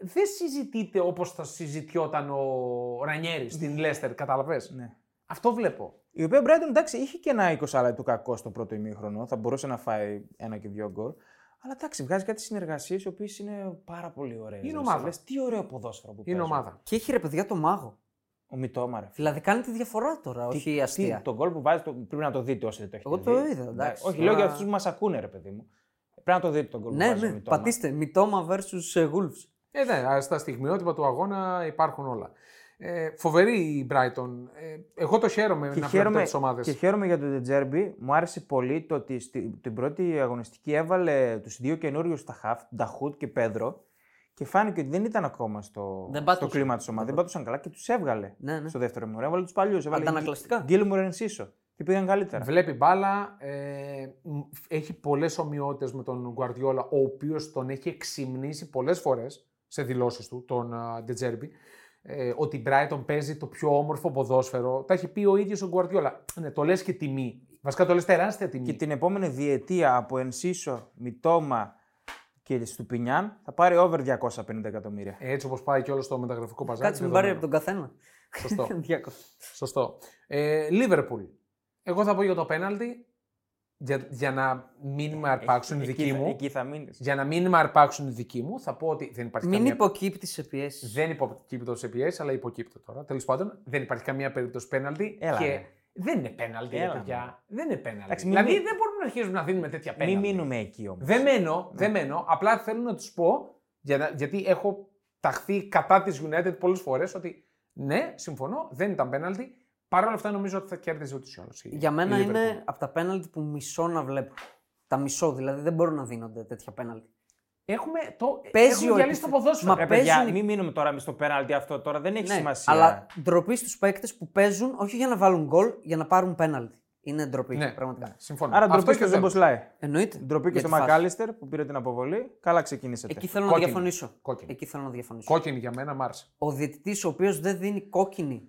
δεν συζητείται όπως θα συζητιόταν ο Ρανιέρης στην Λέστερ, κατάλαβες; Ναι. Αυτό βλέπω. Η οποία Brighton εντάξει είχε και ένα 20 λεπτό κακό στο πρώτο ημίχρονο. Θα μπορούσε να φάει ένα και δύο γκολ. Αλλά εντάξει, βγάζει κάτι συνεργασίες οι οποίες είναι πάρα πολύ ωραίες. Είναι ομάδα. τι ωραίο ποδόσφαιρο που Είναι παίζουν. ομάδα. Και έχει ρε παιδιά το μάγο. Ο Μητώμα, ρε. Δηλαδή κάνει τη διαφορά τώρα, Τι- όχι αστεία. τι- το γκολ που βάζει το, πρέπει να το δείτε όσοι δεν το έχετε Εγώ το δει. είδα, εντάξει. Όχι, Τώρα- λέω για αυτούς που μας ακούνε, ρε παιδί μου. Πρέπει να το δείτε το γκολ που Ναι, βάζει ο ναι, Μητώμα. πατήστε. Μητώμα versus ε, Wolves. Ε, ναι, στα στιγμιότυπα του αγώνα υπάρχουν όλα. Ε, φοβερή η Brighton. Ε, εγώ το χαίρομαι Και να χαίρομαι, βλέπω τις ομάδες. και χαίρομαι για το Ντετζέρμπι. Μου άρεσε πολύ το ότι στη, την πρώτη αγωνιστική έβαλε τους δύο καινούριους στα χαφ, Νταχούτ και Πέδρο. Και φάνηκε ότι δεν ήταν ακόμα στο, Δεν στο πάτουσαν. κλίμα της ομάδας. Δεν πάτουσαν καλά και τους έβγαλε Ναι, ναι. στο δεύτερο μωρό. Έβαλε τους παλιούς. Έβαλε Αντανακλαστικά. Γκίλμουρ Ενσίσο. Και πήγαν καλύτερα. Βλέπει μπάλα, ε, μ, έχει πολλές ομοιότητες με τον Guardiola, ο οποίος τον έχει εξυμνήσει πολλές φορές σε δηλώσεις του, τον Ντετζέρμπι, ε, ότι η Brighton παίζει το πιο όμορφο ποδόσφαιρο. Τα έχει πει ο ίδιος ο Guardiola. Ναι, το λες και τιμή. Βασικά το λες τεράστια τιμή. Και την επόμενη διετία από Ενσίσο, Μητώμα και Στουπινιάν θα πάρει over 250 εκατομμύρια. Έτσι όπως πάει και όλο στο μεταγραφικό παζάρι. Κάτσε με πάρει από δεδομένο. τον καθένα. Σωστό. (laughs) 200. Σωστό. Ε, Λίβερπουλ. Εγώ θα πω για το πέναλτι, για, για να μην με αρπάξουν οι Εκεί δικοί θα- μου. Εκεί θα μείνεις. Για να μην με αρπάξουν οι δικοί μου, θα πω ότι δεν υπάρχει Μην καμία υποκύπτεις σε πιέσεις. Δεν υποκύπτω σε πιέσεις, αλλά υποκύπτω τώρα. Τέλος πάντων, δεν υπάρχει καμία περίπτωση πέναλτι. Έλα, και ρε. δεν είναι πέναλτι, ρε Έλα, παιδιά. Δεν είναι πέναλτι. Εντάξει, μην δηλαδή, μη- δεν μπορούμε να αρχίσουμε να δίνουμε τέτοια πέναλτι. Μην μείνουμε εκεί όμως. Δεν μένω, Ναι. δεν μένω. Απλά θέλω να τους πω, για να- γιατί έχω ταχθεί κατά της United πολλές φορές, ότι ναι, συμφωνώ, δεν ήταν πέναλτι. Παρ' όλα αυτά νομίζω ότι θα κέρδιζε ούτως ή άλλως. Για μένα είναι από τα πέναλτι που μισώ να βλέπω. Τα μισώ, δηλαδή δεν μπορούν να δίνονται τέτοια πέναλτι. Έχουμε, το, Παίζει έχουμε ο διαλύσει το επιθε- ποδόσφαιρο. Μα Ρε παιδιά, παίζουν οι- μην μείνουμε τώρα στο πέναλτι αυτό τώρα, δεν έχει Ναι, σημασία. αλλά ντροπή στους παίκτες που παίζουν όχι για να βάλουν γκολ, για να πάρουν πέναλτι. Είναι ντροπή. Ναι, πραγματικά. ναι, συμφωνώ. Άρα Αυτό ντροπή και και στον θέλω. Μποσλάι. Εννοείται. Ντροπή και Για στο τη φάση. Μακάλιστερ που πήρε την αποβολή. Καλά ξεκινήσατε. Εκεί θέλω να Κόκκινη. διαφωνήσω. Κόκκινη. Εκεί θέλω να διαφωνήσω. Κόκκινη για μένα, μ' άρεσε. Ο διαιτητής ο οποίος δεν δίνει κόκκινη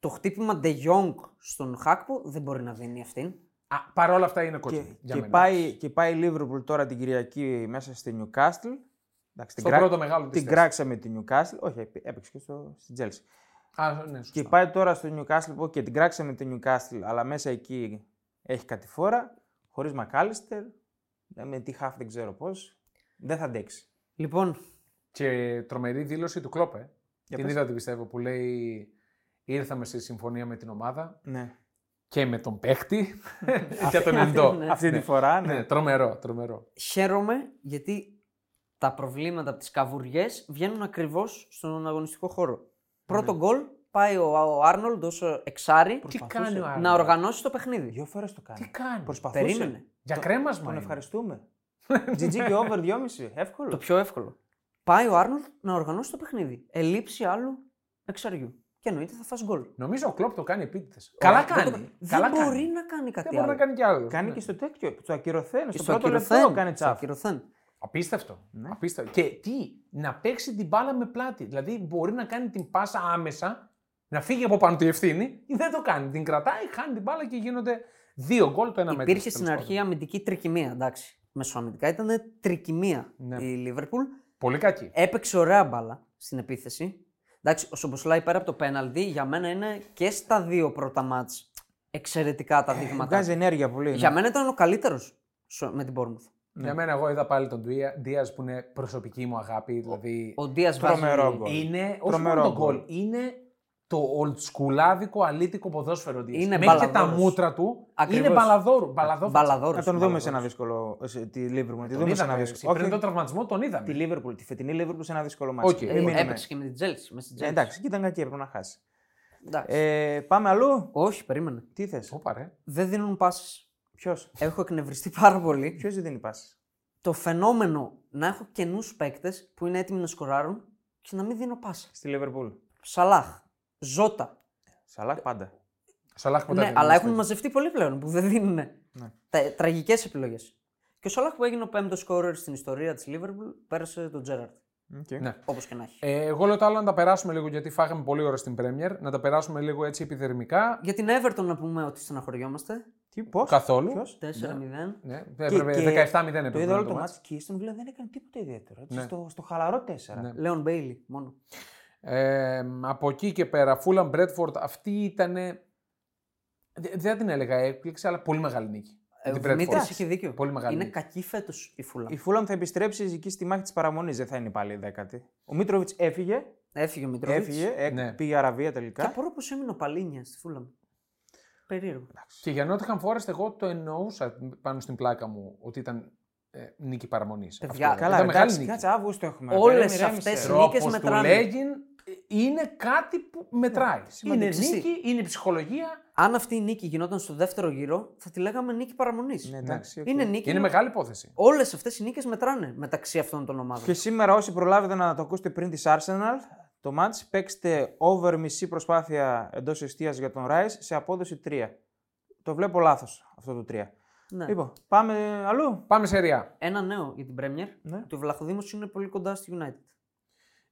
το χτύπημα ντε Γιονγκ στον Χάκπο δεν μπορεί να δίνει αυτήν. Α, παρ' όλα αυτά είναι Και, κόκκινη. για και, μένα. πάει, και πάει η Liverpool τώρα την Κυριακή μέσα στη Newcastle. Εντάξει, την, Στο κρά- πρώτο μεγάλο της την θέσης. κράξαμε τη Newcastle. Όχι, έπαιξε και στο, στη Chelsea. Α, ναι, σωστά. Και πάει τώρα στο Newcastle. Οκ, την κράξαμε τη Newcastle, αλλά μέσα εκεί έχει κατηφόρα. Χωρίς Μακάλιστερ. Με τι χάφ δεν ξέρω πώς. Δεν θα αντέξει. Λοιπόν, Και τρομερή δήλωση του Κλόπε. Για Την πες. είδατε πιστεύω που λέει ήρθαμε σε συμφωνία με την ομάδα Ναι. και με τον παίχτη (laughs) για τον Εντό. (laughs) Ναι. Αυτή τη φορά, ναι. Ναι, τρομερό, τρομερό. χαίρομαι γιατί τα προβλήματα από τις καβουριές βγαίνουν ακριβώς στον αγωνιστικό χώρο. Πρώτο Ναι. γκολ πάει ο, ο Άρνολντ ως εξάρι Τι Προσπαθούσε. κάνει ο να Άρνολντ; οργανώσει το παιχνίδι. Δύο φορές το κάνει. Τι κάνει; Προσπαθούσε. Περίμενε. Για Το- κρέμασμα Τον είναι. ευχαριστούμε. (laughs) GG και over 2,5. Εύκολο. Το πιο εύκολο. Πάει ο Άρνολντ να οργανώσει το παιχνίδι. Ελήψη άλλου εξαριού. Και εννοείται θα φας γκολ. Νομίζω ο Κλόπ το κάνει επίτηδες. Καλά Δεν κάνει. το- Καλά δεν κάνει. μπορεί να κάνει κάτι Δεν μπορεί άλλο. να κάνει κι άλλο. Κάνει Ναι. και στο τέτοιο. Στο ακυρωθέν. Και Στο πρώτο ακυρωθέν, λεπτό κάνει στο τσάφ. ακυρωθέν. Απίστευτο. Ναι. Απίστευτο. Και τι, να παίξει την μπάλα με πλάτη. Δηλαδή μπορεί να κάνει την πάσα άμεσα, να φύγει από πάνω τη ευθύνη ή δεν το κάνει. Την κρατάει, χάνει την μπάλα και γίνονται δύο γκολ το ένα μέτρο. Υπήρχε στην αρχή αμυντική τρικυμία, εντάξει. Μεσοαμυντικά ήταν τρικυμία Ναι. η Λίβερπουλ. Πολύ κακή. Έπαιξε ωραία μπάλα στην επίθεση. Εντάξει, ο Σομποσλάι πέρα από το πέναλτι για μένα είναι και στα δύο πρώτα μάτς εξαιρετικά τα δείγματα. Βγάζει ενέργεια πολύ. ναι. Για μένα ήταν ο καλύτερος με την Bournemouth. Για μένα, εγώ είδα πάλι τον Δία που είναι προσωπική μου αγάπη. Δηλαδή, Ο Ντία Τρομερό βάζει. γκολ. είναι. Όχι Τρομερό μόνο το γκολ. γκολ, είναι το ολτσκουλάδικο αλήτικο ποδόσφαιρο. Διές. Είναι Μέχρι και τα μπαλαδόρος. μούτρα του Ακριβώς. είναι μπαλαδόρου. μπαλαδόφατσα. Μπαλαδόρος. Να τον δούμε σε ένα Μπαλαδόρος. δύσκολο. σε- Τη Liverpool. Να τη Τον δούμε σε ένα είδαμε. δύσκολο. Πριν τον τραυματισμό τον Τη είδαμε. Liverpool, τη φετινή Liverpool σε ένα δύσκολο μάτι. Οκ. Μην Ε, μείνουμε. Έπαιξε και με την Chelsea. Με στην Ε, Chelsea. εντάξει, και ήταν κακή, έπρεπε να χάσει. Εντάξει. Ε, πάμε αλλού; Όχι, περίμενε. Τι θες; Όπα, ρε. Δεν δίνουν πάσει. Ποιος; Έχω εκνευριστεί πάρα πολύ. Ποιος δεν δίνει πάση. Το φαινόμενο να έχω καινούς παίκτες που είναι έτοιμοι να σκοράρουν και να μην δίνω πάσα. Στη Liverpool. Σαλάχ, Ζώτα. Σαλάχ πάντα. Σαλάχ ποτέ Ναι, δεν αλλά είναι έχουν στο- μαζευτεί πολύ πλέον που δεν δίνουν Ναι. τραγικές επιλογές. Και ο Σαλάχ που έγινε ο πέμπτος σκόρερ στην ιστορία της Liverpool πέρασε τον Τζέραρτ. Okay. Ναι. Όπως και να έχει. Ε, εγώ λέω το άλλο να τα περάσουμε λίγο γιατί φάγαμε πολύ ώρα στην Premier. Να τα περάσουμε λίγο έτσι επιδερμικά. Για την Everton να πούμε ότι στεναχωριόμαστε. Τι, πώς; Καθόλου. Ποιος; 4-0. Ναι, Και- έπρεπε και 17-0 έπρεπε Το να είδα όλο είναι το μάτς. μάτι και η Aston Villa δεν έκανε τίποτα ιδιαίτερο. Έτσι, Ναι. στο, στο χαλαρό 4. Ναι. Λέον Μπέιλι μόνο. Ε, από εκεί και πέρα, Fulham Bradford, αυτή ήταν. Δεν θα την έλεγα έκπληξη, αλλά πολύ μεγάλη νίκη. Ε, Με ο την Bradford. Δημήτρη έχει δίκιο. Πολύ μεγάλη Είναι νίκη. κακή φέτος η Φούλα. Η Φούλαμ θα επιστρέψει εκεί στη μάχη της παραμονής. Δεν θα είναι πάλι η δέκατη. Ο Μίτροβιτς έφυγε. Έφυγε ο Μητρόβιτ. Έφυγε. ε, Ναι. Πήγε Αραβία Και τελικά. απορώ πώ έμεινε ο Παλίνια στη Φούλα. Περίεργο. Και για Nottingham Forest, εγώ το εννοούσα πάνω στην πλάκα μου ότι ήταν ε, νίκη παραμονής. Παιδιά, Καλά, ήταν μεγάλη εντάξει, νίκη. κάτσε Αύγουστο έχουμε. Όλες Περίμενε, αυτές ηρέμησε. οι νίκες Τρόπος του μετράνε. λέγειν ε, είναι κάτι που μετράει. είναι σημαντικό. νίκη, είναι ψυχολογία. Αν αυτή η νίκη γινόταν στο δεύτερο γύρο, θα τη λέγαμε νίκη παραμονής. Ναι, εντάξει, οκ. Είναι νίκη. Είναι μεγάλη υπόθεση. Όλες αυτές οι νίκες μετράνε μεταξύ αυτών των ομάδων. Και σήμερα όσοι προλάβετε να το ακούσετε πριν της Arsenal, το match παίξτε over μισή προσπάθεια εντός εστία για τον Rice σε απόδοση 3. Το βλέπω λάθος αυτό το 3. Ναι. Λοιπόν, πάμε αλλού. Πάμε σε ριά. Ένα νέο για την Premier. Ναι. Ότι ο Βλαχοδήμο είναι πολύ κοντά στη United.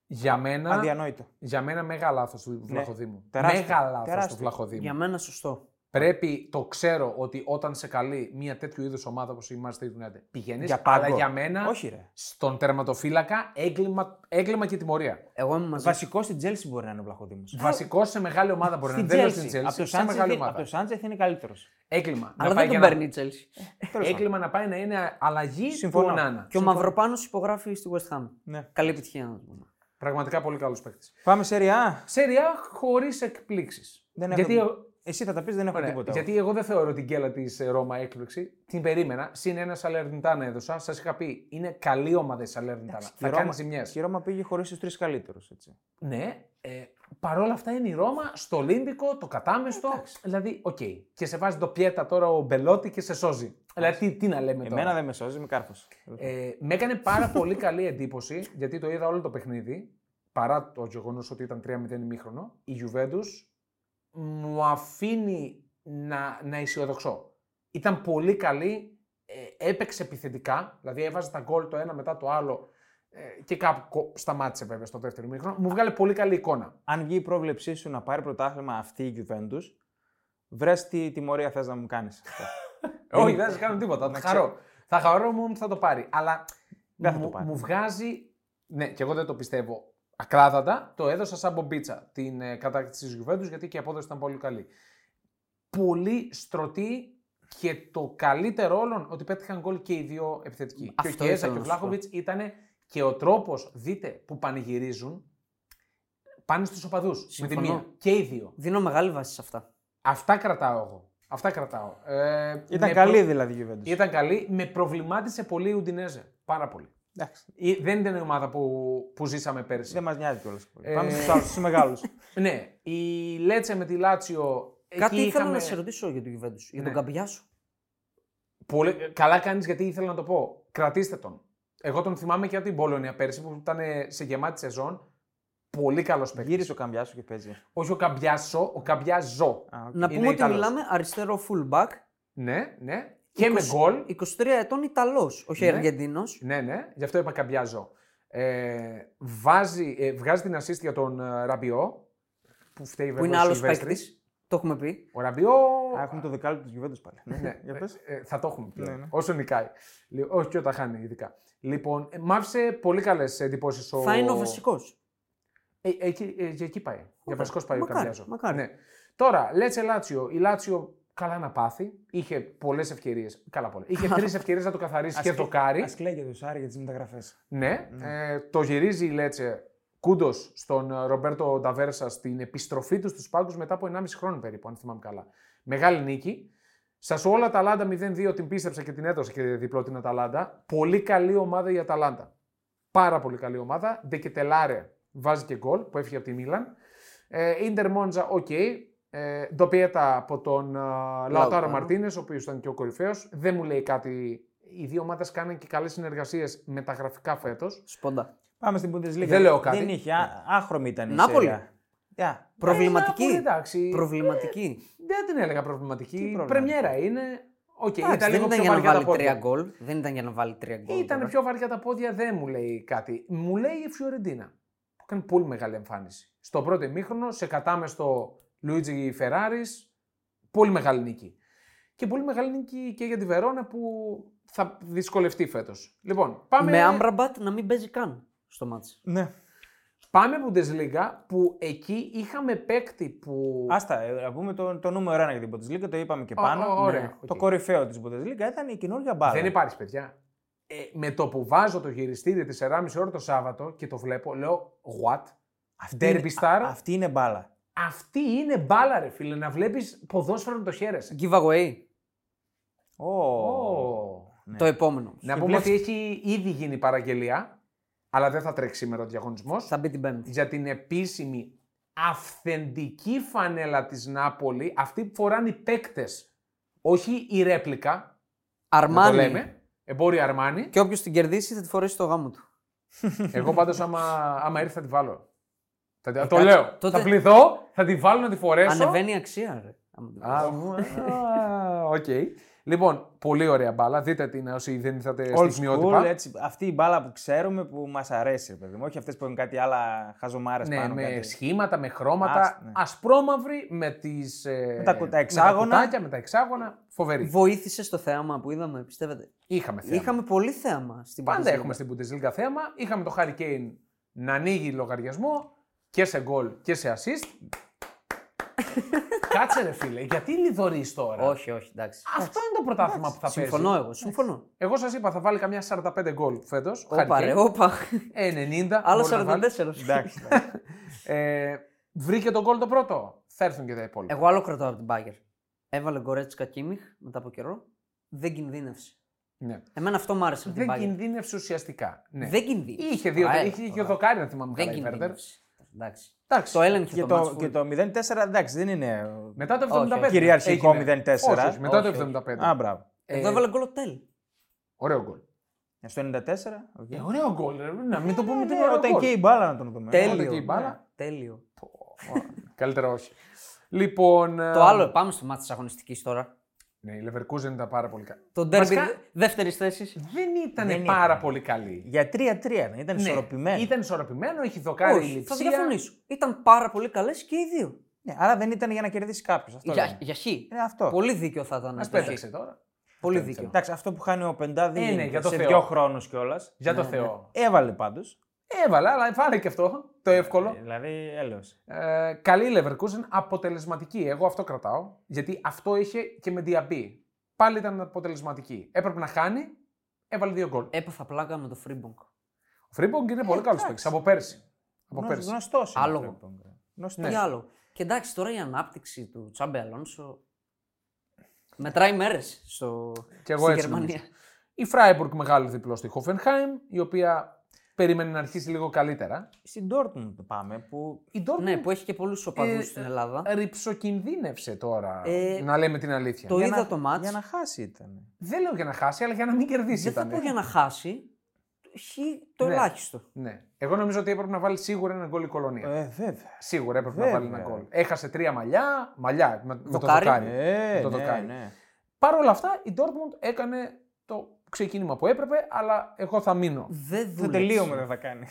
Για μένα, Αδιανόητο. για μένα μέγα λάθος του Βλαχοδήμου. τεράστιο, Μέγα λάθος του τεράστιο. Βλαχοδήμου. Για μένα σωστό. Πρέπει, το ξέρω ότι όταν σε καλεί μια τέτοιου είδους ομάδα όπως η Manchester United, πηγαίνεις. Για πάγκο. Αλλά για μένα, Όχι, ρε. στον τερματοφύλακα, έγκλημα, έγκλημα και τιμωρία. Εγώ είμαι μαζί. Βασικό στην Chelsea μπορεί να είναι ο Βλαχοδήμος. Βασικό σε μεγάλη ομάδα μπορεί να Στην είναι. Δεν λέω στην Chelsea. Chelsea. Από το σε μεγάλη Σάντσεθ ομάδα. από το Σάντσεθ είναι καλύτερος. Έγκλημα. Αλλά να πάει δεν τον για παίρνει η Chelsea. Έγκλημα να πάει να είναι αλλαγή Συμφωνώ. του Ονάνα. Και ο Μαυροπάνος υπογράφει στη West Ham. Ναι. Καλή επιτυχία να του πούμε. Πραγματικά πολύ καλό παίκτη. Πάμε σε Ριά. Σέρια χωρίς εκπλήξεις. Δεν έχω... Γιατί, Εσύ θα τα πεις, δεν έχω ωραία, τίποτα. γιατί εγώ δεν θεωρώ την κέλα της Ρώμα έκπληξη. Την περίμενα. Συν ένα Σαλερνιτάνα έδωσα. Σας είχα πει είναι καλή ομάδα η Σαλερνιτάνα. Και η Θα Ρώμα- κάνει ζημιές. και η Ρώμα πήγε χωρίς τους τρεις καλύτερους. Ναι, ε, παρόλα αυτά είναι η Ρώμα στο Ολύμπικο, το κατάμεστο. Δηλαδή, οκ. Και σε βάζει ντοπιέτα τώρα ο Μπελότη και σε σώζει. Δηλαδή, τι, τι να λέμε τώρα. Εμένα δεν με σώζει, με καρφώνει. Ε, με έκανε πάρα πολύ καλή εντύπωση γιατί το είδα όλο το παιχνίδι. Παρά το γεγονός ότι ήταν 3-0 ημίχρονο, η Juventus μου αφήνει να, να αισιοδοξώ. Ήταν πολύ καλή, ε, έπαιξε επιθετικά, δηλαδή έβαζε τα γκολ το ένα μετά το άλλο ε, και κάπου κο- σταμάτησε βέβαια στο δεύτερο ημίχρονο. Μου βγάλε πολύ καλή εικόνα. Αν βγει η πρόβλεψή σου να πάρει πρωτάθλημα αυτή η Juventus, βρες τι τιμωρία θες να μου κάνεις. (laughs) Όχι, δεν θα κάνω τίποτα. Θα Να χαρώ. Θα χαρώ μου θα το πάρει. Αλλά Δεν θα μου, το πάρεις. μου βγάζει. Ναι, και εγώ δεν το πιστεύω. Ακράδαντα το έδωσα σαν μπομπίτσα την ε, κατάκτηση της Juventus γιατί και η απόδοση ήταν πολύ καλή. Πολύ στρωτή και το καλύτερο όλων ότι πέτυχαν γκολ και οι δύο επιθετικοί. Αυτό και ο Κιέζα ήθελα και ο να σου πω. Βλάχοβιτς ήταν και ο τρόπος, δείτε, που πανηγυρίζουν. Πάνε στους οπαδούς. Με τη Συμφωνώ. μία. Και οι δύο. Δίνω μεγάλη βάση σε αυτά. Αυτά κρατάω εγώ. Αυτά κρατάω. Ε, Ήταν με καλή προ- δηλαδή η Juventus. Ήταν καλή. Με προβλημάτισε πολύ η Ουντινέζε. Πάρα πολύ. Εντάξει. Ή- Δεν ήταν η ομάδα που, που ζήσαμε πέρσι. Δεν μας νοιάζει κιόλας. Ε, Πάμε στους άλλους, στους μεγάλους. (laughs) Ναι, η Λέτσε με τη Λάτσιο. Κάτι εκεί ήθελα είχαμε... να σε ρωτήσω για τον Juventus. Για Ναι. τον Καμπιάσο. Πολύ... Καλά κάνεις γιατί ήθελα να το πω. Κρατήστε τον. Εγώ τον θυμάμαι και από την Μπολόνια πέρσι που ήταν σε γεμάτη σεζόν. Πολύ καλός παίκτης. Γύρισε ο Καμπιάσο και παίζει. Όχι ο Καμπιάσο, ο Καμπιάζο. Α, οκ. Να Είναι πούμε ότι Ιταλός. μιλάμε αριστερό fullback. Ναι, ναι. Και με 20 γκολ. 23 ετών Ιταλός, όχι Ναι. Αργεντίνος. Ναι, ναι, γι' αυτό είπα Καμπιάζο. Ε, βάζει, ε, βγάζει την assist για τον ε, Ραμπιό. Που φταίει βέβαια Που είναι ο άλλος Σιλβέστρης. παίκτης. Το έχουμε πει. Ο Ραμπιό. Α, έχουμε το δεκάλεπτο της Juventus πάλι. Ναι, Για πες. ε, ε, θα το έχουμε πλέον. Ναι, ναι. Όσο νικάει. Λι- όχι και όταν χάνει, ειδικά. Λοιπόν, ε, μ' άφησε πολύ καλές εντυπώσεις ο. Θα είναι ο βασικός. Ε, εκεί, ε, για εκεί πάει. Για βασικός πάει Μακάρι, ο Καμπιάζο. μακάρι. Ναι. Τώρα, Λέτσε Λάτσιο. Η Λάτσιο καλά να πάθει. Είχε πολλές ευκαιρίες. Καλά, πολλέ. Είχε (laughs) τρεις ευκαιρίες να το καθαρίσει και δοκάρει. Α κλαίγεται ο Σάρι για τις μεταγραφές. Ναι, ε, το γυρίζει η Λέτσε Κούντος στον ε, Ρομπέρτο Νταβέρσα στην επιστροφή του στους πάγκους μετά από 1,5 χρόνο περίπου, αν θυμάμαι καλά. Μεγάλη νίκη. Σας όλα τα Αταλάντα 0-2 την πίστεψα και την έδωσα και διπλό την Αταλάντα. Πολύ καλή ομάδα η Αταλάντα. Πάρα πολύ καλή ομάδα. Ντεκετελάρε βάζει και γκολ που έφυγε από τη Μίλαν. Ε, Ιντερ Μόντζα, οκ. Ε, Ντοπιέτα από τον uh, Λαοτάρο Μαρτίνες, ο οποίος ήταν και ο κορυφαίος. Δεν μου λέει κάτι. Οι δύο ομάδες κάναν και καλές συνεργασίες μεταγραφικά φέτος. Σπόντα. Πάμε στην Bundesliga. Δεν λέω κάτι. Δεν είχε. α- Άχρωμη ήταν η Νάπολη. σέρια. Yeah. Προβληματική. Ε, εντάξει. Προβληματική. Δεν την έλεγα προβληματική. πρόβλημα; Πρεμιέρα είναι. Οκ, Εντάξει, ήταν δεν λίγο ήταν πιο για να βαριά τα βάλει πόδια. τρία γκολ. Δεν ήταν για να βάλει τρία γκολ. Ήταν τώρα. πιο βαριά τα πόδια, δεν μου λέει κάτι. Μου λέει η Φιωρεντίνα. Που κάνει πολύ μεγάλη εμφάνιση. Στο πρώτο ημίχρονο, σε κατάμεστο Λουίτζι Φεράρις, πολύ μεγάλη νίκη. Και πολύ μεγάλη νίκη και για τη Βερόνα που θα δυσκολευτεί φέτος. Λοιπόν, πάμε. Με Άμραμπατ να μην παίζει καν στο ματς. Ναι. Πάμε Bundesliga που εκεί είχαμε παίκτη που. Άστα, ε, να πούμε το, το νούμερο ένα για την Bundesliga, το είπαμε και Ω, πάνω. ω, ωραία, Ναι. οκ. Το κορυφαίο της Bundesliga ήταν η καινούργια μπάλα. Δεν υπάρχει, παιδιά. Ε, με το που βάζω το χειριστήριο της 4,5 ώρα το Σάββατο και το βλέπω, λέω What? Αυτή Derby είναι, Star; α- αυτή είναι μπάλα. Αυτή είναι μπάλα, ρε φίλε. Να βλέπεις ποδόσφαιρο να το χαίρεσαι. Giveaway. Ω. Ω. Ναι. Το επόμενο. Να Και πούμε βλέπεις- ότι έχει ήδη γίνει παραγγελία, αλλά δεν θα τρέξει σήμερα ο διαγωνισμός. Θα μπει την Πέμπτη. Για την επίσημη αυθεντική φανέλα της Νάπολη, αυτή που φοράνε οι παίκτες, όχι η ρέπλικα, να το Αρμάνι. λέμε, Emporio Armani. Και όποιος την κερδίσει θα τη φορέσει στο γάμο του. Εγώ πάντως άμα, άμα έρθει θα τη βάλω. Θα, τη- το κα- λέω. τότε- Θα πλυθώ, θα τη βάλω να τη φορέσω. Ανεβαίνει η αξία, ρε. άμα την Α, βάλεις. (laughs) α, Οκ. Λοιπόν, πολύ ωραία μπάλα. Δείτε την όσοι δεν ήρθατε Old στιγμιότυπα. school, έτσι, αυτή η μπάλα που ξέρουμε που μας αρέσει, ρε παιδί μου. Όχι αυτές που έχουν κάτι άλλα χαζομάρες Ναι, πάνω. με κάτι. σχήματα, με χρώματα. Άστα, ναι. Ασπρόμαυρη με, τις, ε, Με τα κου- τα Με τα εξάγωνα. κουτάκια, με τα εξάγωνα. Φοβερή. Βοήθησε στο θέαμα που είδαμε, πιστεύετε; Είχαμε θέαμα. Είχαμε πολύ θέαμα στην Πάντα Bundesliga. έχουμε στην Bundesliga θέαμα. Είχαμε το Harry Kane να ανοίγει λογαριασμό και σε γκολ και σε assist. Κάτσε ρε φίλε, γιατί λιδωρείς τώρα; Όχι, όχι, εντάξει. Αυτό είναι το πρωτάθλημα που θα παίζει. Συμφωνώ εγώ, συμφωνώ. Εγώ σας είπα θα βάλει καμιά 45 γκολ φέτος. Όπα, ρε, όπα. 90. Άλλο μπορεί να βάλει. 44. Εντάξει. εντάξει. Ε, βρήκε τον γκολ το πρώτο. Θα έρθουν και τα υπόλοιπα. Εγώ άλλο κρατάω από την Μπάγκερ. Έβαλε Γκορέτσκα Κίμιχ μετά από καιρό. Δεν κινδύνευσε. Ναι. Εμένα αυτό μου άρεσε από την Δεν Bayern. κινδύνευσε ουσιαστικά. Ναι. Δεν κινδύνευσε. Είχε, δύο, Ωραία, είχε και ο ωραία. δοκάρι να θυμάμαι Δεν καλά η Βέρντερ. κινδύνευσε. Εντάξει. Εντάξει. Το έλεγχε και, το, το, μάτς και full. το 0-4 εντάξει δεν είναι. Μετά το Όχι, 75. όχι. Κυριαρχικό έγινε. 0-4. Όχι, όχι, μετά Όχι, το όχι. 75. Α, μπράβο. Εδώ Ε, έβαλε γκολ ο Τέλ. Ωραίο γκολ. Ε, Στο 94. οκ. Ε, ωραίο γκολ. ρε. Να μην το πούμε Ναι, τι ναι, ωραίο όταν γκολ. και η μπάλα να τον δούμε. Όταν Τέλειο. και η μπάλα. Ναι, Τέλειο. Καλύτερα όχι. Λοιπόν. ε, Το άλλο, πάμε στο μάτι της αγωνιστικής τώρα. Ναι, η Leverkusen ήταν πάρα πολύ καλή. Το ντέρμπι Βασικά- δεύτερης θέσης. Δεν ήταν Δεν πάρα ήταν. πολύ καλή. Για 3-3 ναι, ήταν Ναι, ισορροπημένο. Ήταν ισορροπημένο, έχει δοκάρει η Όχι, θα Λειψία. διαφωνήσω. Ήταν πάρα πολύ καλές και οι δύο. Ναι, άρα δεν ήταν για να κερδίσει κάποιος. Αυτό Για, λέμε. για χ. Είναι αυτό. Πολύ δίκιο θα ήταν. Μας το χ. πέταξε τώρα. Πολύ Αυτό είναι δίκιο. Εντάξει, αυτό που χάνει ο Οπεντά δεν Ε, ναι, γίνεται για το σε Θεό. δύο χρόνους κιόλας. Για Ναι, το ναι. Θεό. Έβαλε πάντως. Έβαλε, αλλά βάλε και αυτό. Το εύκολο. Δηλαδή, έλεος. Ε, καλή η Leverkusen, αποτελεσματική. Εγώ αυτό κρατάω. Γιατί αυτό είχε και με Diaby. Πάλι ήταν αποτελεσματική. Έπρεπε να χάνει, έβαλε δύο γκολ. Έπαθα πλάκα με το Frimpong. Ο Φρίμπονγκ είναι πολύ καλός εντάξει. παίκτης από πέρσι. Από πέρσι. Γνωστός Άλογο. Γνωστός. Τι άλλο. Και εντάξει, τώρα η ανάπτυξη του Τσάμπι Αλόνσο μετράει μέρες στο... Και εγώ στη έτσι Γερμανία. νομίζω. Η Φράιμπουργκ μεγάλο διπλό στη Χόφενχάιμ, η οποία περίμενε να αρχίσει λίγο καλύτερα. Στην Dortmund πάμε που. Η Dortmund Ναι, που έχει και πολλούς οπαδούς Ε, στην Ελλάδα. ρηψοκινδύνευσε τώρα, Ε, να λέμε την αλήθεια. το για είδα να- το μάτς. Για να χάσει ήταν. Δεν λέω για να χάσει, αλλά για να μην κερδίσει Δεν θα ήταν. πω για να χάσει. Χ το Ναι. ελάχιστο. Ναι. Εγώ νομίζω ότι έπρεπε να βάλει σίγουρα ένα γκολ η κολονία. Ε, βέβαια. Σίγουρα έπρεπε να βέβαια. βάλει ένα γκολ. Έχασε τρία μαλλιά, μαλλιά με, με το Δοκάρι. δοκάρι. Ε, Με το ναι, δοκάρι. ναι. Παρ' όλα αυτά η Dortmund έκανε το ξεκίνημα που έπρεπε, αλλά εγώ θα μείνω. Δεν Το δούλεψε. τελείωμα δεν θα κάνει.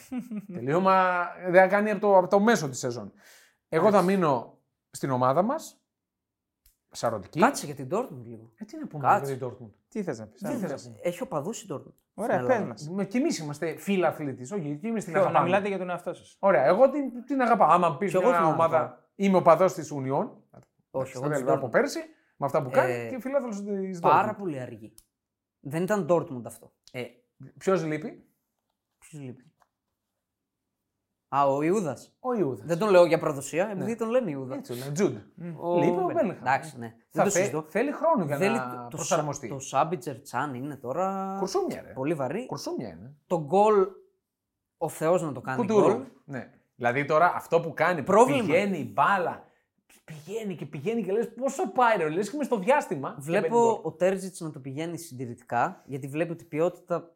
Τελείωμα δεν θα κάνει από το, από το μέσο της σεζόν. Εγώ θα μείνω στην ομάδα μας. Σαρωτική. Κάτσε για την Dortmund λίγο. Ε, τι να πούμε Κάτσε. για την Dortmund; Τι θες να πεις. Δεν θες. Έχει οπαδού η Dortmund. Ωραία, στην πες Ελλάδα. μας. Με, και εμείς είμαστε φίλαθλοι τη. Όχι, και εμείς την Να αγαπάμε. μιλάτε για τον εαυτό σας. Ωραία, εγώ την, την αγαπάω. Άμα πεις Κι εγώ μια την ομάδα. αγαπάω. Είμαι οπαδό της Union. Όχι, εγώ Στην της Ελλάδα από Dortmund. πέρσι, με αυτά που κάνει Ε, και φίλαθλο της Πάρα πολύ αργή. Δεν ήταν Dortmund αυτό. Ε, Ποιος λείπει; Ποιος λείπει; Α, ο Ιούδας. Ο Ιούδας. Δεν τον λέω για προδοσία, επειδή τον λένε Ιούδα. Έτσι είναι. Τζουντ. Ο- Λείπει ο Μπέλιγχαμ. Εντάξει, ναι. Θα Δεν το θε- συζητώ. Θέλει χρόνο για Θέλει να το, προσαρμοστεί. το Σάμπιτζερ Τσάν είναι τώρα Κουρσούμια, ρε. πολύ βαρύ. Κουρσούμια είναι. Το γκολ, ο Θεός να το κάνει Κουτούρου. γκολ. Ναι. Δηλαδή τώρα αυτό που κάνει, που Πρόβλημα. πηγαίνει η μπάλα, πηγαίνει και πηγαίνει και λες πόσο πάει ρε, λες και μες στο διάστημα. και μπαίνει Βλέπω γκολ. ο Τέρζιτς να το πηγαίνει συντηρητικά, γιατί βλέπει ότι η ποιότητα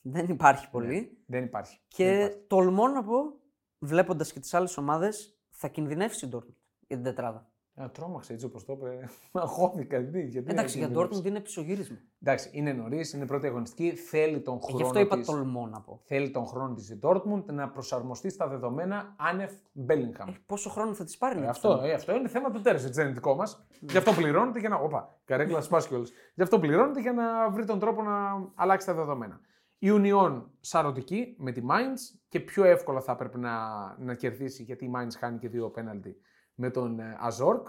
δεν υπάρχει πολύ. Δεν υπάρχει. Δεν Και υπάρχει. τολμώ να πω, βλέποντας και τις άλλες ομάδες, θα κινδυνεύσει η Dortmund για την τετράδα. Α, τρόμαξε έτσι όπως το είπε. (laughs) Αγχώθηκα. τι, Γιατί Εντάξει, για κινδυνεύεις. Dortmund είναι πισωγύρισμα. Εντάξει, είναι νωρίς, είναι πρώτη αγωνιστική. Θέλει τον Ε, χρόνο Γι' αυτό είπα της, τολμώ να πω. θέλει τον χρόνο της η Dortmund να προσαρμοστεί στα δεδομένα άνευ Bellingham. Ε, πόσο χρόνο θα της πάρει Ε, να αυτό, ε, αυτό είναι θέμα του Τέρζιτς, δεν είναι δικό μας. Γι' αυτό πληρώνεται για να. Όπα, καρέκλα σπάσει κιόλας. Γι' αυτό πληρώνεται για να βρει τον τρόπο να αλλάξει τα δεδομένα. Η Union σαρωτική με τη Mainz και πιο εύκολα θα έπρεπε να, να κερδίσει γιατί η Mainz χάνει και δύο πέναλτι με τον ε, Ατζόρκ.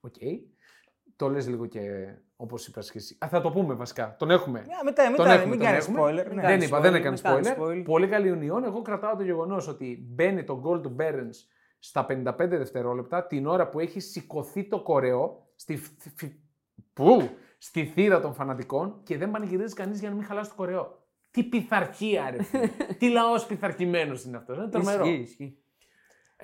Οκ. Το λες λίγο και όπως είπες και εσύ. Α, θα το πούμε βασικά. Τον έχουμε. Ε, μετά, Τον μετά, έχουμε, μην τον κάνει έχουμε. spoiler. Μην ναι. Δεν κάνεις είπα, spoiler, δεν μην έκανε κάνεις spoiler. spoiler. Πολύ καλή Union. Εγώ κρατάω το γεγονός ότι μπαίνει το γκολ του Μπέρενς στα 55 δευτερόλεπτα την ώρα που έχει σηκωθεί το κορεό στη, φ- φ- Πού; στη θύρα των φανατικών και δεν πανηγυρίζει κανείς για να μην χαλάσει το κορεό. Τι πειθαρχία, ρε. φίλε. (laughs) Τι λαός πειθαρχημένος είναι αυτός. Είναι τρομερό. Ισχύει, ισχύει.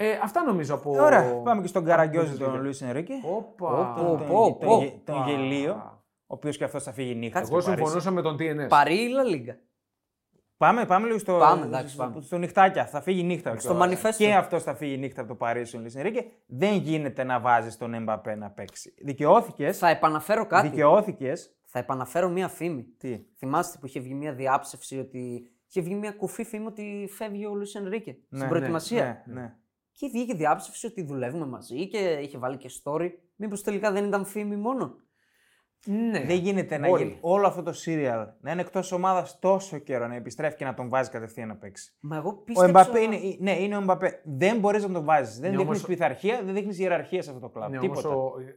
Ε, αυτά νομίζω από. Ε, Ωραία, πάμε και στον από Καραγκιόζη Bundesliga. τον Λουί Ενρίκε. Όπα. Πω, Τον- πω, τον- πω. τον- Τον γελίο, ο οποίος και αυτός θα φύγει νύχτα. Κάτσε, Εγώ στο Παρίσι. συμφωνούσα με τον TNS. Παρή ή Λα Λίγκα. Πάμε, πάμε λίγο στο, Πάμε, εντάξει, στο, πάμε. στο νυχτάκια. Θα φύγει νύχτα. Στο κιόλας. manifesto. Και αυτός θα φύγει νύχτα από το Παρίσι ο Λουίς Ενρίκε. Δεν γίνεται να βάζεις τον Εμπαπέ να παίξει. Δικαιώθηκες; Θα επαναφέρω κάτι. Δικαιώθηκες; Θα επαναφέρω μία φήμη. Τι; Θυμάστε που είχε βγει μία διάψευση ότι. Είχε βγει μία κουφή φήμη ότι φεύγει ο Λουίς Ενρίκε Ναι, στην ναι, προετοιμασία. Ναι, ναι. Και βγήκε διάψευση ότι δουλεύουμε μαζί και είχε βάλει και story. Μήπως τελικά δεν ήταν φήμη μόνο. Ναι. Δεν γίνεται να Μπορεί. γίνει όλο αυτό το serial να είναι εκτός ομάδας τόσο καιρό να επιστρέφει και να τον βάζει κατευθείαν να παίξει. Μα εγώ Ο πίστεψα... Εμπαπέ είναι, ναι, είναι ο Εμπαπέ. Δεν μπορείς να τον βάζεις. Δεν Ναι, δείχνεις όμως- πειθαρχία, δεν δείχνεις ιεραρχία σε αυτό το κλαμπ. Ναι, Τίποτα. όμως ο- ε, ναι,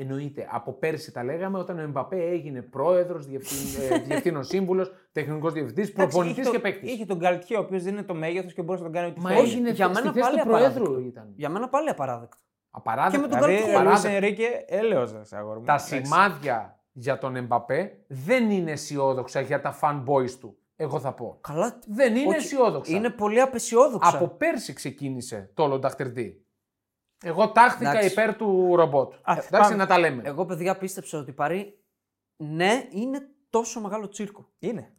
εννοείται. Από πέρσι τα λέγαμε όταν ο Εμπαπέ έγινε πρόεδρος, (laughs) διευθύνων σύμβουλος, τεχνικός διευθυντής, Εντάξει, προπονητής είχε και το- παίκτης. Είχε τον Καλτιέ, ο οποίος δεν είναι το μέγεθος και μπορούσε να τον κάνει ό,τι Μα θέλει. έγινε Για στη μένα θέση πάλι του προέδρου απαράδεκτο. ήταν. Για μένα πάλι απαράδεκτο. Απαράδεκτο. Και με τον Δηλαδή, Καλτιέ. ο Λουίς Απαράδεκτο. Ενρίκε, έλεος, αγόρι μου. Τα Εντάξει. σημάδια για τον Εμπαπέ δεν είναι αισιόδοξα για τα fanboys του. Εγώ θα πω. Καλά. Δεν είναι όχι, αισιόδοξα. Είναι πολύ απεσιόδοξα. Από πέρσι ξεκίνησε το όλο Νταχτερντή. Εγώ τάχθηκα Εντάξει. υπέρ του ρομπότ. Α, Εντάξει, πάμε. να τα λέμε. Εγώ, παιδιά, πίστεψα ότι η Παρή ναι, είναι τόσο μεγάλο τσίρκο. Είναι.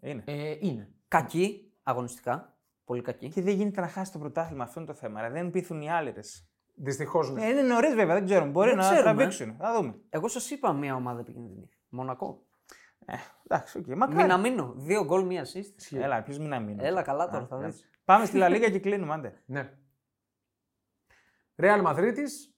είναι. Ε, είναι. Κακή αγωνιστικά. Πολύ κακή. Και δεν γίνεται να χάσει το πρωτάθλημα. Αυτό είναι το θέμα. ρε. Δεν πείθουν οι άλλοι. ρε. Δυστυχώς ναι. Ε, είναι νωρίς βέβαια, δεν ξέρουμε. Μπορεί Δεν να ξέρουμε. τραβήξουν. Θα δούμε. Εγώ σας είπα μια ομάδα επικίνδυνη. Μονακό. Ε, εντάξει, οκ. Μακάρι. Μιναμίνο. Δύο γκολ, μία assist. Έλα, ποιο Μιναμίνο. Έλα, καλά τώρα, Α, θα ναι. δεις. Πάμε στη Λα Λίγα και κλείνουμε, άντε. Ναι. Ρεάλ Μαδρίτης.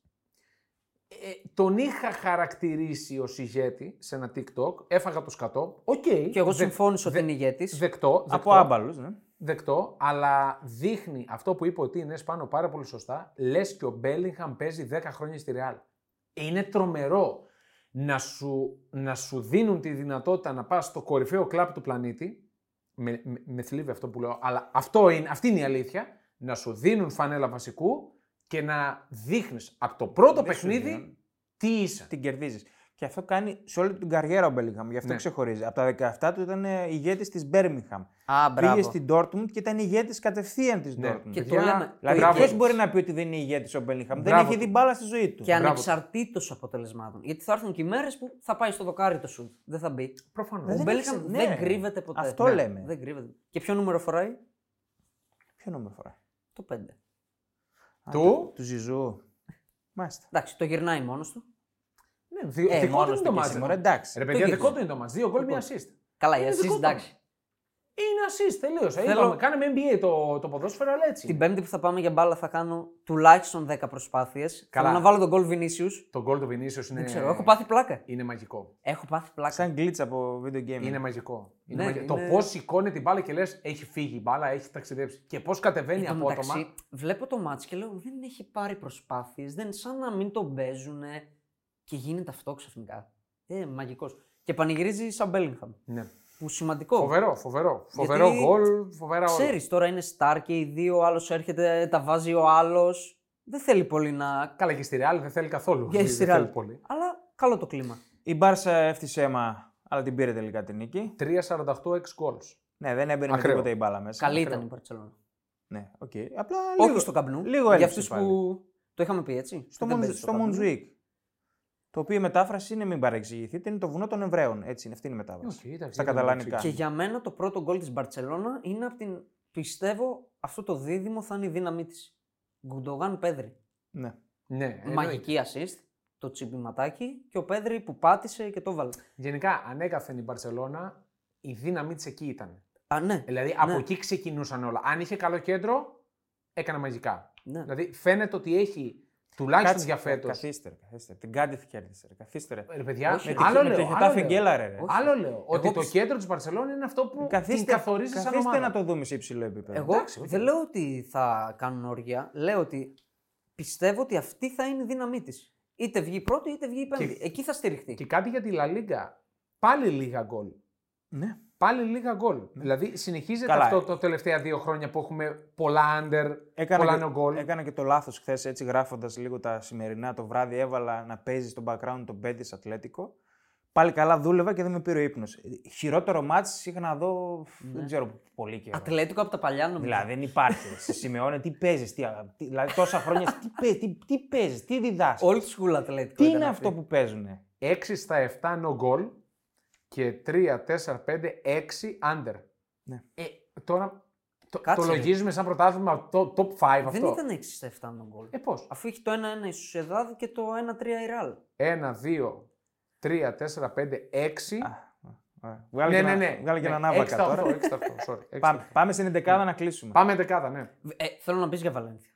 Ε, τον είχα χαρακτηρίσει ως ηγέτη σε ένα TikTok. Έφαγα το σκατό. Οκ. Και εγώ Δε- συμφώνησα ότι δε- είναι ηγέτης. Δεκτό. δεκτό, Από άμπαλους, ναι. Δεκτό, αλλά δείχνει αυτό που είπε ότι είναι πάνω πάρα πολύ σωστά. Λες και ο Μπέλιγχαμ παίζει 10 χρόνια στη Ρεάλ. Είναι τρομερό να σου, να σου δίνουν τη δυνατότητα να πας στο κορυφαίο κλαπ του πλανήτη. Με, με, με θλίβει αυτό που λέω, αλλά αυτό είναι, αυτή είναι η αλήθεια. Να σου δίνουν φανέλα βασικού και να δείχνεις από το πρώτο Δεν σου παιχνίδι δίνουν. τι είσαι. Την κερδίζεις. Και αυτό κάνει σε όλη την καριέρα ο Μπέλιγχαμ. Γι' αυτό Ναι. ξεχωρίζει. Από τα 17 του ήταν ηγέτης της Μπέρμιχαμ. Α, μπράβο. Πήγε στην Dortmund και ήταν ηγέτης κατευθείαν της Ναι. Dortmund. Και το Παιδιά, λέμε. Δηλαδή, Μπράβο ποιος τους. μπορεί να πει ότι δεν είναι ηγέτης ο Μπέλιγχαμ; Δεν Μπράβο έχει τους. δει μπάλα στη ζωή του. Και Μπράβο. ανεξαρτήτως αποτελεσμάτων. Γιατί θα έρθουν και οι μέρες που θα πάει στο δοκάρι το σουτ. Δεν θα μπει. Προφανώς. Δεν Ο Μπέλικαμ έχει- δεν ναι. κρύβεται ποτέ. Αυτό Ναι. λέμε. Δεν κρύβεται. Και ποιο νούμερο φοράει; Ποιο νούμερο φοράει; Το 5. Α, Του; Του, του Ζιζού. Μάλιστα. Εντάξει, το γυρνάει μόνος του. Ναι, δι- Ε, δικό του Μόνος είναι του το και μάτς. εσύ, μωρέ, εντάξει. Ρε παιδιά, Το δικό γύρω. του είναι το μάτς. Δύο γκολ, μία assist. Καλά, η Είναι assist δικό του. εντάξει. Είναι assist, τελείωσε. Θέλω- Είπαμε, κάναμε NBA το, το ποδόσφαιρο, αλλά έτσι. Την Πέμπτη που θα πάμε για μπάλα θα κάνω τουλάχιστον 10 προσπάθειες. Καλά. Θέλω να βάλω τον γκολ Vinicius. Το γκολ του Vinicius είναι, Δεν ξέρω, έχω πάθει πλάκα. είναι μαγικό. Έχω πάθει πλάκα. Σαν glitch από video game. Είναι μαγικό. Είναι Ναι, μαγικό. είναι- Το πώς σηκώνει την μπάλα και λες: Έχει φύγει η μπάλα, έχει ταξιδέψει. Και πώς κατεβαίνει Εν τω απότομα. μεταξύ, βλέπω το μάτς και λέω δεν έχει πάρει προσπάθειες, δεν σαν να μην τον παίζουν και γίνεται αυτό ξαφνικά. Ε, μαγικός. Και πανηγυρίζει σαν Bellingham. Ναι. Που σημαντικό. Φοβερό, φοβερό. Φοβερό Γιατί γκολ, φοβερά όλα. Ξέρεις, τώρα είναι star και οι δύο, ο άλλος έρχεται, τα βάζει ο άλλος. Δεν θέλει πολύ να. Καλά και στη Real δεν θέλει καθόλου. Για δεν στη θέλει Real. πολύ. Αλλά καλό το κλίμα. Η Μπάρσα έφτιασε αίμα, αλλά την πήρε τελικά την νίκη. 3-48 6 goals. Ναι, δεν έμπαινε με Ακραίο. τίποτα η μπάλα μέσα. Καλή ακραίο. ήταν η Παρσελόνα. Ναι, οκ. Απλά Όχι λίγο, στο Camp Nou. λίγο Για έλειψε αυτούς πάλι. που. Το είχαμε πει έτσι. Στο, Δεν Μοντζ- παίζει στο Camp Nou. Μοντζουίκ. Το οποίο η μετάφραση είναι, μην παρεξηγηθείτε, είναι το βουνό των Εβραίων. Έτσι είναι, αυτή είναι η μετάφραση. Οκ, εντάξει, Στα ήταν καταλανικά. Και για μένα το πρώτο γκολ της Μπαρσελόνα είναι από την. Πιστεύω αυτό το δίδυμο θα είναι η δύναμή της. Γκουντογάν Πέδρι. Ναι. Ναι, εννοείται. Μαγική assist. Το τσιμπηματάκι και ο Πέδρι που πάτησε και το βάλε. Γενικά, ανέκαθεν η Μπαρσελόνα, η δύναμή της εκεί ήταν. Α, ναι. Δηλαδή, από εκεί ξεκινούσαν όλα. Αν είχε καλό κέντρο, έκανε μαγικά. ναι. Δηλαδή, φαίνεται ότι έχει τουλάχιστον Κάτσε, για φέτος. Καθίστε, ρε, καθίστε. Την Κάντιθ κέρδισε. ρε, Καθίστε. ρε. Ρε παιδιά, Όχι, Με με τη- άλλο με λέω. τη άλλο Χετάφε λέω. Γκέλαρε, ρε. Όχι. Άλλο λέω. Ότι το πιστε- κέντρο της Μπαρσελόνα είναι αυτό που την Καθίστε, καθορίζει σαν καθίστε ομάδα. να το δούμε σε υψηλό επίπεδο. Εγώ εντάξει, οκ. δεν λέω ότι θα κάνουν όργια. Λέω ότι πιστεύω ότι αυτή θα είναι η δύναμή της. Είτε βγει πρώτη είτε βγει πέμπτη. Εκεί θα στηριχτεί. Και κάτι για τη Λα Λίγκα. Πάλι λίγα γκολ. Ναι. Πάλι λίγα γκολ. Δηλαδή συνεχίζεται Καλά. αυτό τα τελευταία δύο χρόνια που έχουμε πολλά under, Έκανα πολλά και, no goal. έκανα και το λάθος χθες, έτσι γράφοντας λίγο τα σημερινά το βράδυ. Έβαλα να παίζει στο background τον Μπέντι Ατλέτικο. Πάλι καλά δούλευα και δεν με πήρε ο ύπνος. Χειρότερο μάτς είχα να δω. Δεν ξέρω πολύ καιρό. Ατλέτικο από τα παλιά νομίζω. Δηλαδή δεν υπάρχει. (laughs) Σε Σιμεώνε, τι παίζεις, τι, τι, δηλαδή τόσα χρόνια. τι, (laughs) παί- τι, τι παίζεις, τι διδάσκεις; Old school Ατλέτικο. Τι ήταν είναι αυτή. αυτό που παίζουν. 6 στα 7 no goal και 3, 4, 5, 6 under. Ναι. Ε, τώρα το, Κάτσε, το ρε. λογίζουμε σαν πρωτάθλημα το top 5 αυτό. Δεν ήταν 6 στα 7 το γκολ. Ε, πώς; Αφού έχει το 1-1 η Σουσεδάδ και το 1-3 η Ραλ. 1, 2, 3, 4, 5, 6. Ωραία. Βγάλε ναι, και ναι, ένα- ναι. Βγάλε και ναι. έναν 6 άβακα στα 8, τώρα. 6 στα 8, sorry. (laughs) 6 στα Πάμε, 8. πάμε στην 11 να κλείσουμε. Πάμε δεκάδα, ναι. Ε, θέλω να πεις για Βαλένθια.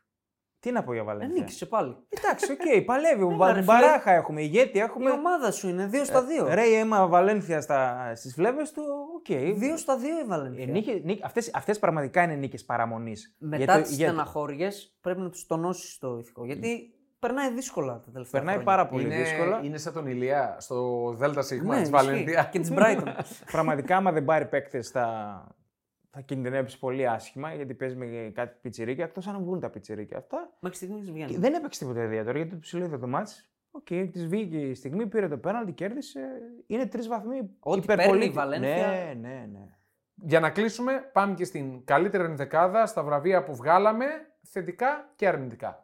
Τι να πω για Ε, Βαλένθια; νίκησε πάλι. Εντάξει, οκ, παλεύει. Ο (laughs) Έλα, Μπα- ρε, Μπαράχα έχουμε, ηγέτη Η έχουμε. ομάδα σου είναι 2 στα 2. Ρέει αίμα Βαλένθια στα, στις φλέβες του, οκ. 2 στα 2 η Ε, Βαλένθια. νίκη- νίκη- αυτές, αυτές πραγματικά είναι νίκες παραμονής. Μετά Για το- τις για το- στεναχώριες πρέπει να τους τονώσεις το ηθικό. Γιατί περνάει δύσκολα τα τελευταία Περνάει χρόνια. πάρα πολύ είναι, δύσκολα. είναι σαν τον Ηλία στο Δέλτα Σίγμα Ναι, της ισχύει. Βαλένθια. Και της Brighton. (laughs) Πραγματικά, άμα δεν πάρει παίκτες, θα, θα κινδυνεύσει πολύ άσχημα γιατί παίζεις με κάτι πιτσιρίκια. Εκτός αν βγουν τα πιτσιρίκια αυτά. Μέχρι στιγμή Και βγαίνει. δεν έπαιξε τίποτα ιδιαίτερο γιατί το ψηλό είδα το ματς. Οκ, της βγήκε η στιγμή, πήρε το πέναλτι, κέρδισε. Είναι τρεις βαθμοί. Ό,τι υπερπολίτες. παίρνει η Βαλένθια- Ναι, ναι, ναι. Για να κλείσουμε, πάμε και στην καλύτερη ενδεκάδα στα βραβεία που βγάλαμε, θετικά και αρνητικά.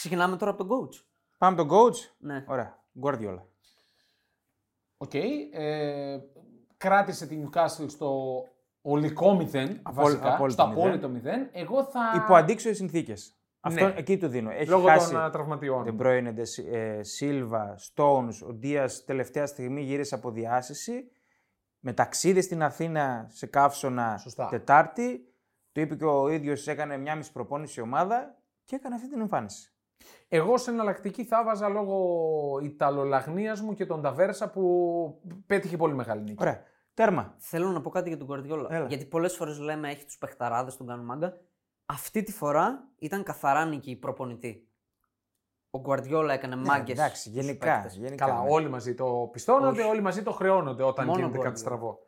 Ξεκινάμε τώρα από τον coach. Πάμε τον coach; Ναι. Ωραία. Guardiola. Οκ. ε, κράτησε την Newcastle στο ολικό 0, βασικά, απόλυτο στο μηδέν. απόλυτο 0. Εγώ θα... Υπό αντίξοες συνθήκες. Αυτό Ναι. εκεί του δίνω. Έχει Λόγω χάσει των α, τραυματιών. De Bruyne, De- ε, Silva, Stones, ο Δίας τελευταία στιγμή γύρισε από διάσειση. Με ταξίδι στην Αθήνα σε καύσωνα Σωστά. Τετάρτη. Το είπε και ο ίδιος, έκανε μια μισή προπόνηση η ομάδα και έκανε αυτή την εμφάνιση. Εγώ σε εναλλακτική θα βάζα λόγω Ιταλολαγνίας μου και τον Ταβέρσα που πέτυχε πολύ μεγάλη νίκη. Ωραία. Τέρμα. Θέλω να πω κάτι για τον Guardiola. Έλα. Γιατί πολλές φορές λέμε έχει τους παιχταράδες, τον κάνουν μάγκα. Αυτή τη φορά ήταν καθαρά νίκη προπονητή. Ο Guardiola έκανε μάγκες. Ναι, εντάξει, γενικά. γενικά Καλά, ναι. όλοι μαζί το πιστώνονται, Όχι. όλοι μαζί το χρεώνονται όταν Μόνο γίνεται Guardiola. κάτι στραβό.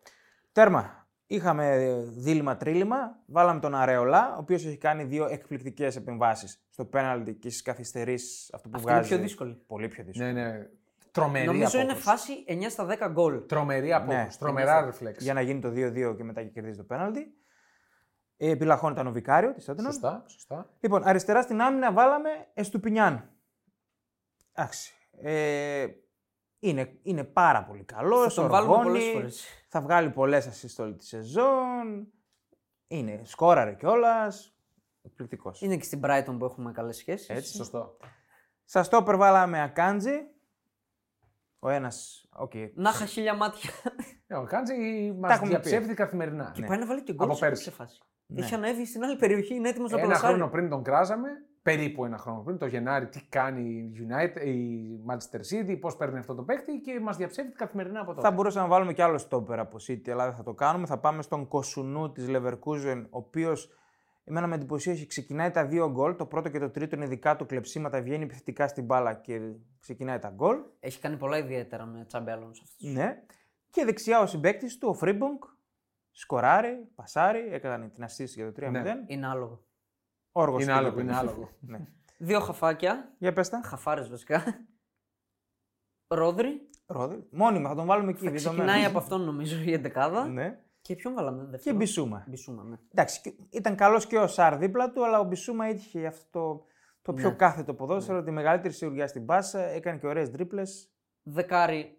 Τέρμα. Είχαμε δίλημα τρίλημα. Βάλαμε τον Αρεολά, ο οποίος έχει κάνει δύο εκπληκτικές επεμβάσεις στο πέναλτι και στις καθυστερήσεις. Αυτό που Αυτή είναι βγάζει. πιο δύσκολη. Πολύ πιο δύσκολο. Ναι, ναι. Τρομερή Νομίζω είναι απόκριση. φάση 9 στα 10 γκολ. Τρομερή απόκριση. Ναι. Τρομερά Είναι ρεφλέξ. Για να γίνει το 2-2 και μετά και κερδίζει το πέναλτι. Ε, επιλαχών ήταν ο Βικάριο της Τότεναμ. Σωστά, σωστά. Λοιπόν, αριστερά στην άμυνα βάλαμε Εστουπινιάν. Εντάξει. Ε, είναι, είναι πάρα πολύ καλός. Θα τον βάλουμε πολλές φορές. Θα βγάλει πολλές assist όλη τη σεζόν. Είναι σκόραρε κιόλας. Εκπληκτικός. Είναι και στην Brighton που έχουμε καλές σχέσεις. Έτσι. Σωστό. Στα στόπερ βάλαμε Ακάντζι. Ο ένας. Οκ. Να είχα χίλια μάτια. Ε, Ο Ακάντζι Τα μας έχουμε διαψεύδει καθημερινά. Και Ναι. πάει να βάλει και γκολ Από σε πέρσι. σε φάση. Ναι. Έχει ανέβει στην άλλη περιοχή, είναι έτοιμος να Ένα πλασάρει. χρόνο πριν τον κράζαμε, περίπου ένα χρόνο πριν, το Γενάρη, τι κάνει η, United, η Manchester City, πώς παίρνει αυτό το παίκτη και μας διαψεύδει καθημερινά από τότε. Θα μπορούσαμε να βάλουμε κι άλλο στόπερ από City, αλλά δεν θα το κάνουμε. Θα πάμε στον Κοσουνού της Leverkusen, ο οποίος εμένα με εντυπωσίασε. Ξεκινάει τα δύο γκολ. Το πρώτο και το τρίτο είναι δικά του κλεψίματα. Βγαίνει επιθετικά στην μπάλα και ξεκινάει τα γκολ. Έχει κάνει πολλά ιδιαίτερα με Τσάμπι Αλόνσο αυτού. Ναι. Και δεξιά ο συμπαίκτης του, ο Φρίμπονγκ, σκοράρει, πασάρει, έκανε την assist για το 3-0. Ναι. Είναι άλογο. Όργος Είναι του άλογο, Liverpool. είναι άλογο. ναι. Δύο χαφάκια, Για πες τα. χαφάρες βασικά. Ρόδρυ. Ρόδι. Μόνιμα, θα τον βάλουμε εκεί. Θα δεδομένο. ξεκινάει από αυτόν νομίζω η εντεκάδα. Ναι. Και ποιον βάλαμε Και δεύτερο. Μπισούμα. Μπισούμα, ναι. Εντάξει, και- ήταν καλός και ο Σάρ δίπλα του, αλλά ο Μπισούμα είχε αυτό το, το πιο Ναι. κάθετο ποδόσφαιρο, τη μεγαλύτερη σιγουριά στην πάσα, έκανε και ωραίες τρίπλε. Δεκάρι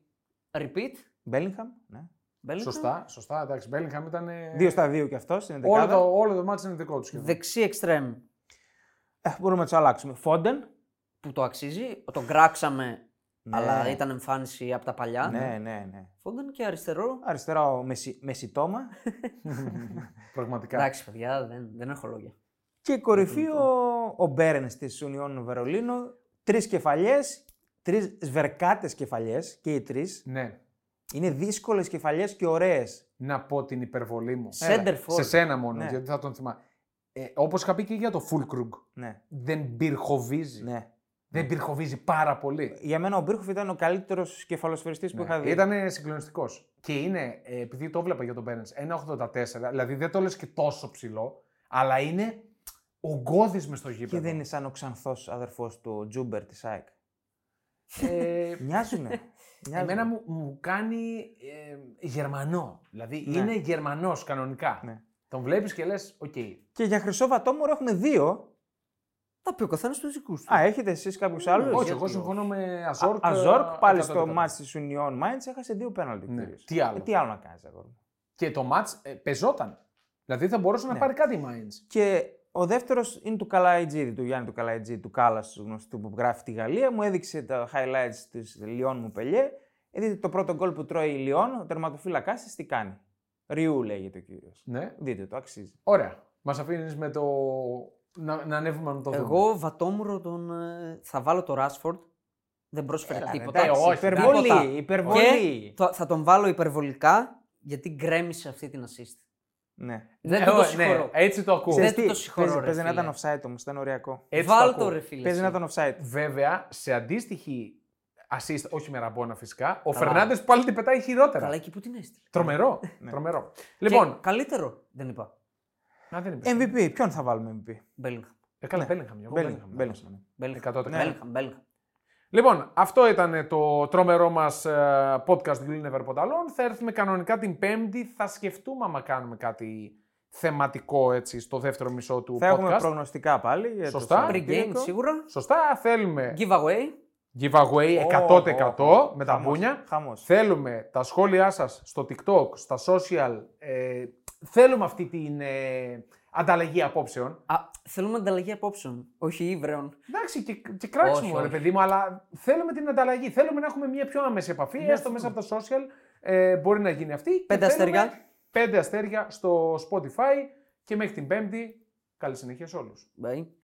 repeat. Μπέλιγχαμ. Ναι. Bellingham. Σωστά, σωστά. Εντάξει, Μπέλιγχαμ ήταν. ε, Δύο στα δύο κι αυτός στην Όλο δεκάδα. το, όλο το μάτι είναι δικό τους σχεδόν. Δεξί εξτρέμ Ε, μπορούμε να τους αλλάξουμε. Φόντεν. που το αξίζει. Τον κράξαμε, Ναι. αλλά ήταν εμφάνιση από τα παλιά. Ναι, ναι, ναι. Φόντεν και αριστερό. Αριστερά ο Μεση, Μεσιτόμα. (laughs) Πραγματικά. Εντάξει, παιδιά, δεν, δεν έχω λόγια. και κορυφή ο, ο Μπέρενς της Ουνιόν Βερολίνο. Τρεις κεφαλιές, τρεις σβερκάτες κεφαλιές και οι τρεις. Ναι. Είναι δύσκολες κεφαλιές και ωραίες. Να πω την υπερβολή μου. Center Σε for. σένα μόνο, Ναι. γιατί θα τον θυμάμαι. Ε, Όπως είχα πει και για το Fulkrug. Ναι, Δεν πυρχοβίζει. ναι. Δεν πυρχοβίζει πάρα πολύ. Για μένα ο Μπίρχοφ ήταν ο καλύτερος κεφαλοσφαιριστής που είχα δει. Ήταν συγκλονιστικός. Και είναι, ε, επειδή το έβλεπα για τον Μπέρενς, 1,84, δηλαδή δεν το λες και τόσο ψηλό, αλλά είναι ογκώδης μες στο γήπεδο. Και δεν είναι σαν ο ξανθός αδερφός του ο Τζούμπερ της ΑΕΚ. Ε, (laughs) Μοιάζουνε. Μοιάζουνε. εμένα μου, μου κάνει ε, Γερμανό. Δηλαδή Ναι. είναι Γερμανός κανονικά. Ναι. Τον βλέπεις και λες, οκ. Και για χρυσό βατόμουρο έχουμε δύο. Θα πει ο καθένας τους δικούς του. Α, έχετε εσείς κάποιους άλλους; Όχι, γιατί εγώ όχι. συμφωνώ με Αζόρκ. Αζόρκ, ε, πάλι 100%. στο μάτς της Union Mainz έχασε δύο πέναλτι. Ναι. κυρίως. Τι άλλο; Ε, τι άλλο να κάνεις αγόρι μου; Και το μάτς ε, πεζόταν. Δηλαδή θα μπορούσε να Ναι. πάρει κάτι η Mainz. Και ο δεύτερος είναι του Καλαϊτζίδη, του Γιάννη του Καλαϊτζίδη, του Κάλλας, του γνωστού που γράφει τη Γαλλία. Μου έδειξε τα highlights της Λιόν μου πελιέ. Ε, δείτε το πρώτο γκολ που τρώει η Λιόν, ο τερματοφύλακάς της τι κάνει; Ριού λέγεται ο κύριος. Ναι. Δείτε το, αξίζει. Ωραία. Μας αφήνεις με το. Να, να ανέβουμε να το δούμε. Εγώ βατόμουρο τον. ε, θα βάλω το Ράσφορντ. Δεν πρόσφερε Έλα, τίποτα. εντάξει, όχι, υπερβολή, τίποτα. υπερβολή. Και το- θα τον βάλω υπερβολικά γιατί γκρέμισε αυτή την assist. Ναι. Δεν Ε, του το ναι, συγχωρώ. έτσι το ακούω. Δεν Ξέρεις του τι, το συγχωρώ, παίζει- ρε Παίζει να φίλε. ήταν offside όμως, ήταν ωριακό. Έτσι Βάλ ακούω. το ρε φίλε. Παίζει να εσύ. ήταν offside. Βέβαια, σε αντίστοιχη assist, όχι με ραμπόνα φυσικά, ο Καλά. Φερνάντες πάλι την πετάει χειρότερα. Καλά εκεί που την έστειλε. Τρομερό. Ναι. τρομερό. Και Λοιπόν. καλύτερο δεν είπα. Να δεν είπες. MVP, ποιον θα βάλουμε MVP; Μπέλιγχαμ. Ε, καλά, Ναι. Bellingham, εγώ Bellingham, Bellingham. Bellingham. Μπέλιγχαμ. 100%. Μπέλιγχαμ. Μπέλιγχαμ. Λοιπόν, αυτό ήταν το τρομερό μας ε, podcast του Never Πονταλόν. Θα έρθουμε κανονικά την Πέμπτη. Θα σκεφτούμε άμα κάνουμε κάτι θεματικό έτσι στο δεύτερο μισό του Θα podcast. έχουμε προγνωστικά πάλι. Για το Σωστά. Σαββατοκύριακο. Pre-game σίγουρα. Σωστά, θέλουμε Giveaway. giveaway 100% Ω, ω, ω. με τα Χαμός, μπούνια. χαμός. Θέλουμε τα σχόλιά σας στο TikTok, στα social. Ε, θέλουμε αυτή την ε, ανταλλαγή απόψεων. Α, θέλουμε ανταλλαγή απόψεων. Όχι ύβρεων. Εντάξει, και, και κράξιμο, Όχι, ρε όχι. παιδί μου, αλλά θέλουμε την ανταλλαγή. Θέλουμε να έχουμε μια πιο άμεση επαφή, έστω μέσα από τα social. Ε, μπορεί να γίνει αυτή. Και Πέντε θέλουμε αστέρια. Πέντε αστέρια στο Spotify και μέχρι την Πέμπτη. Καλή συνέχεια σε όλους. Bye.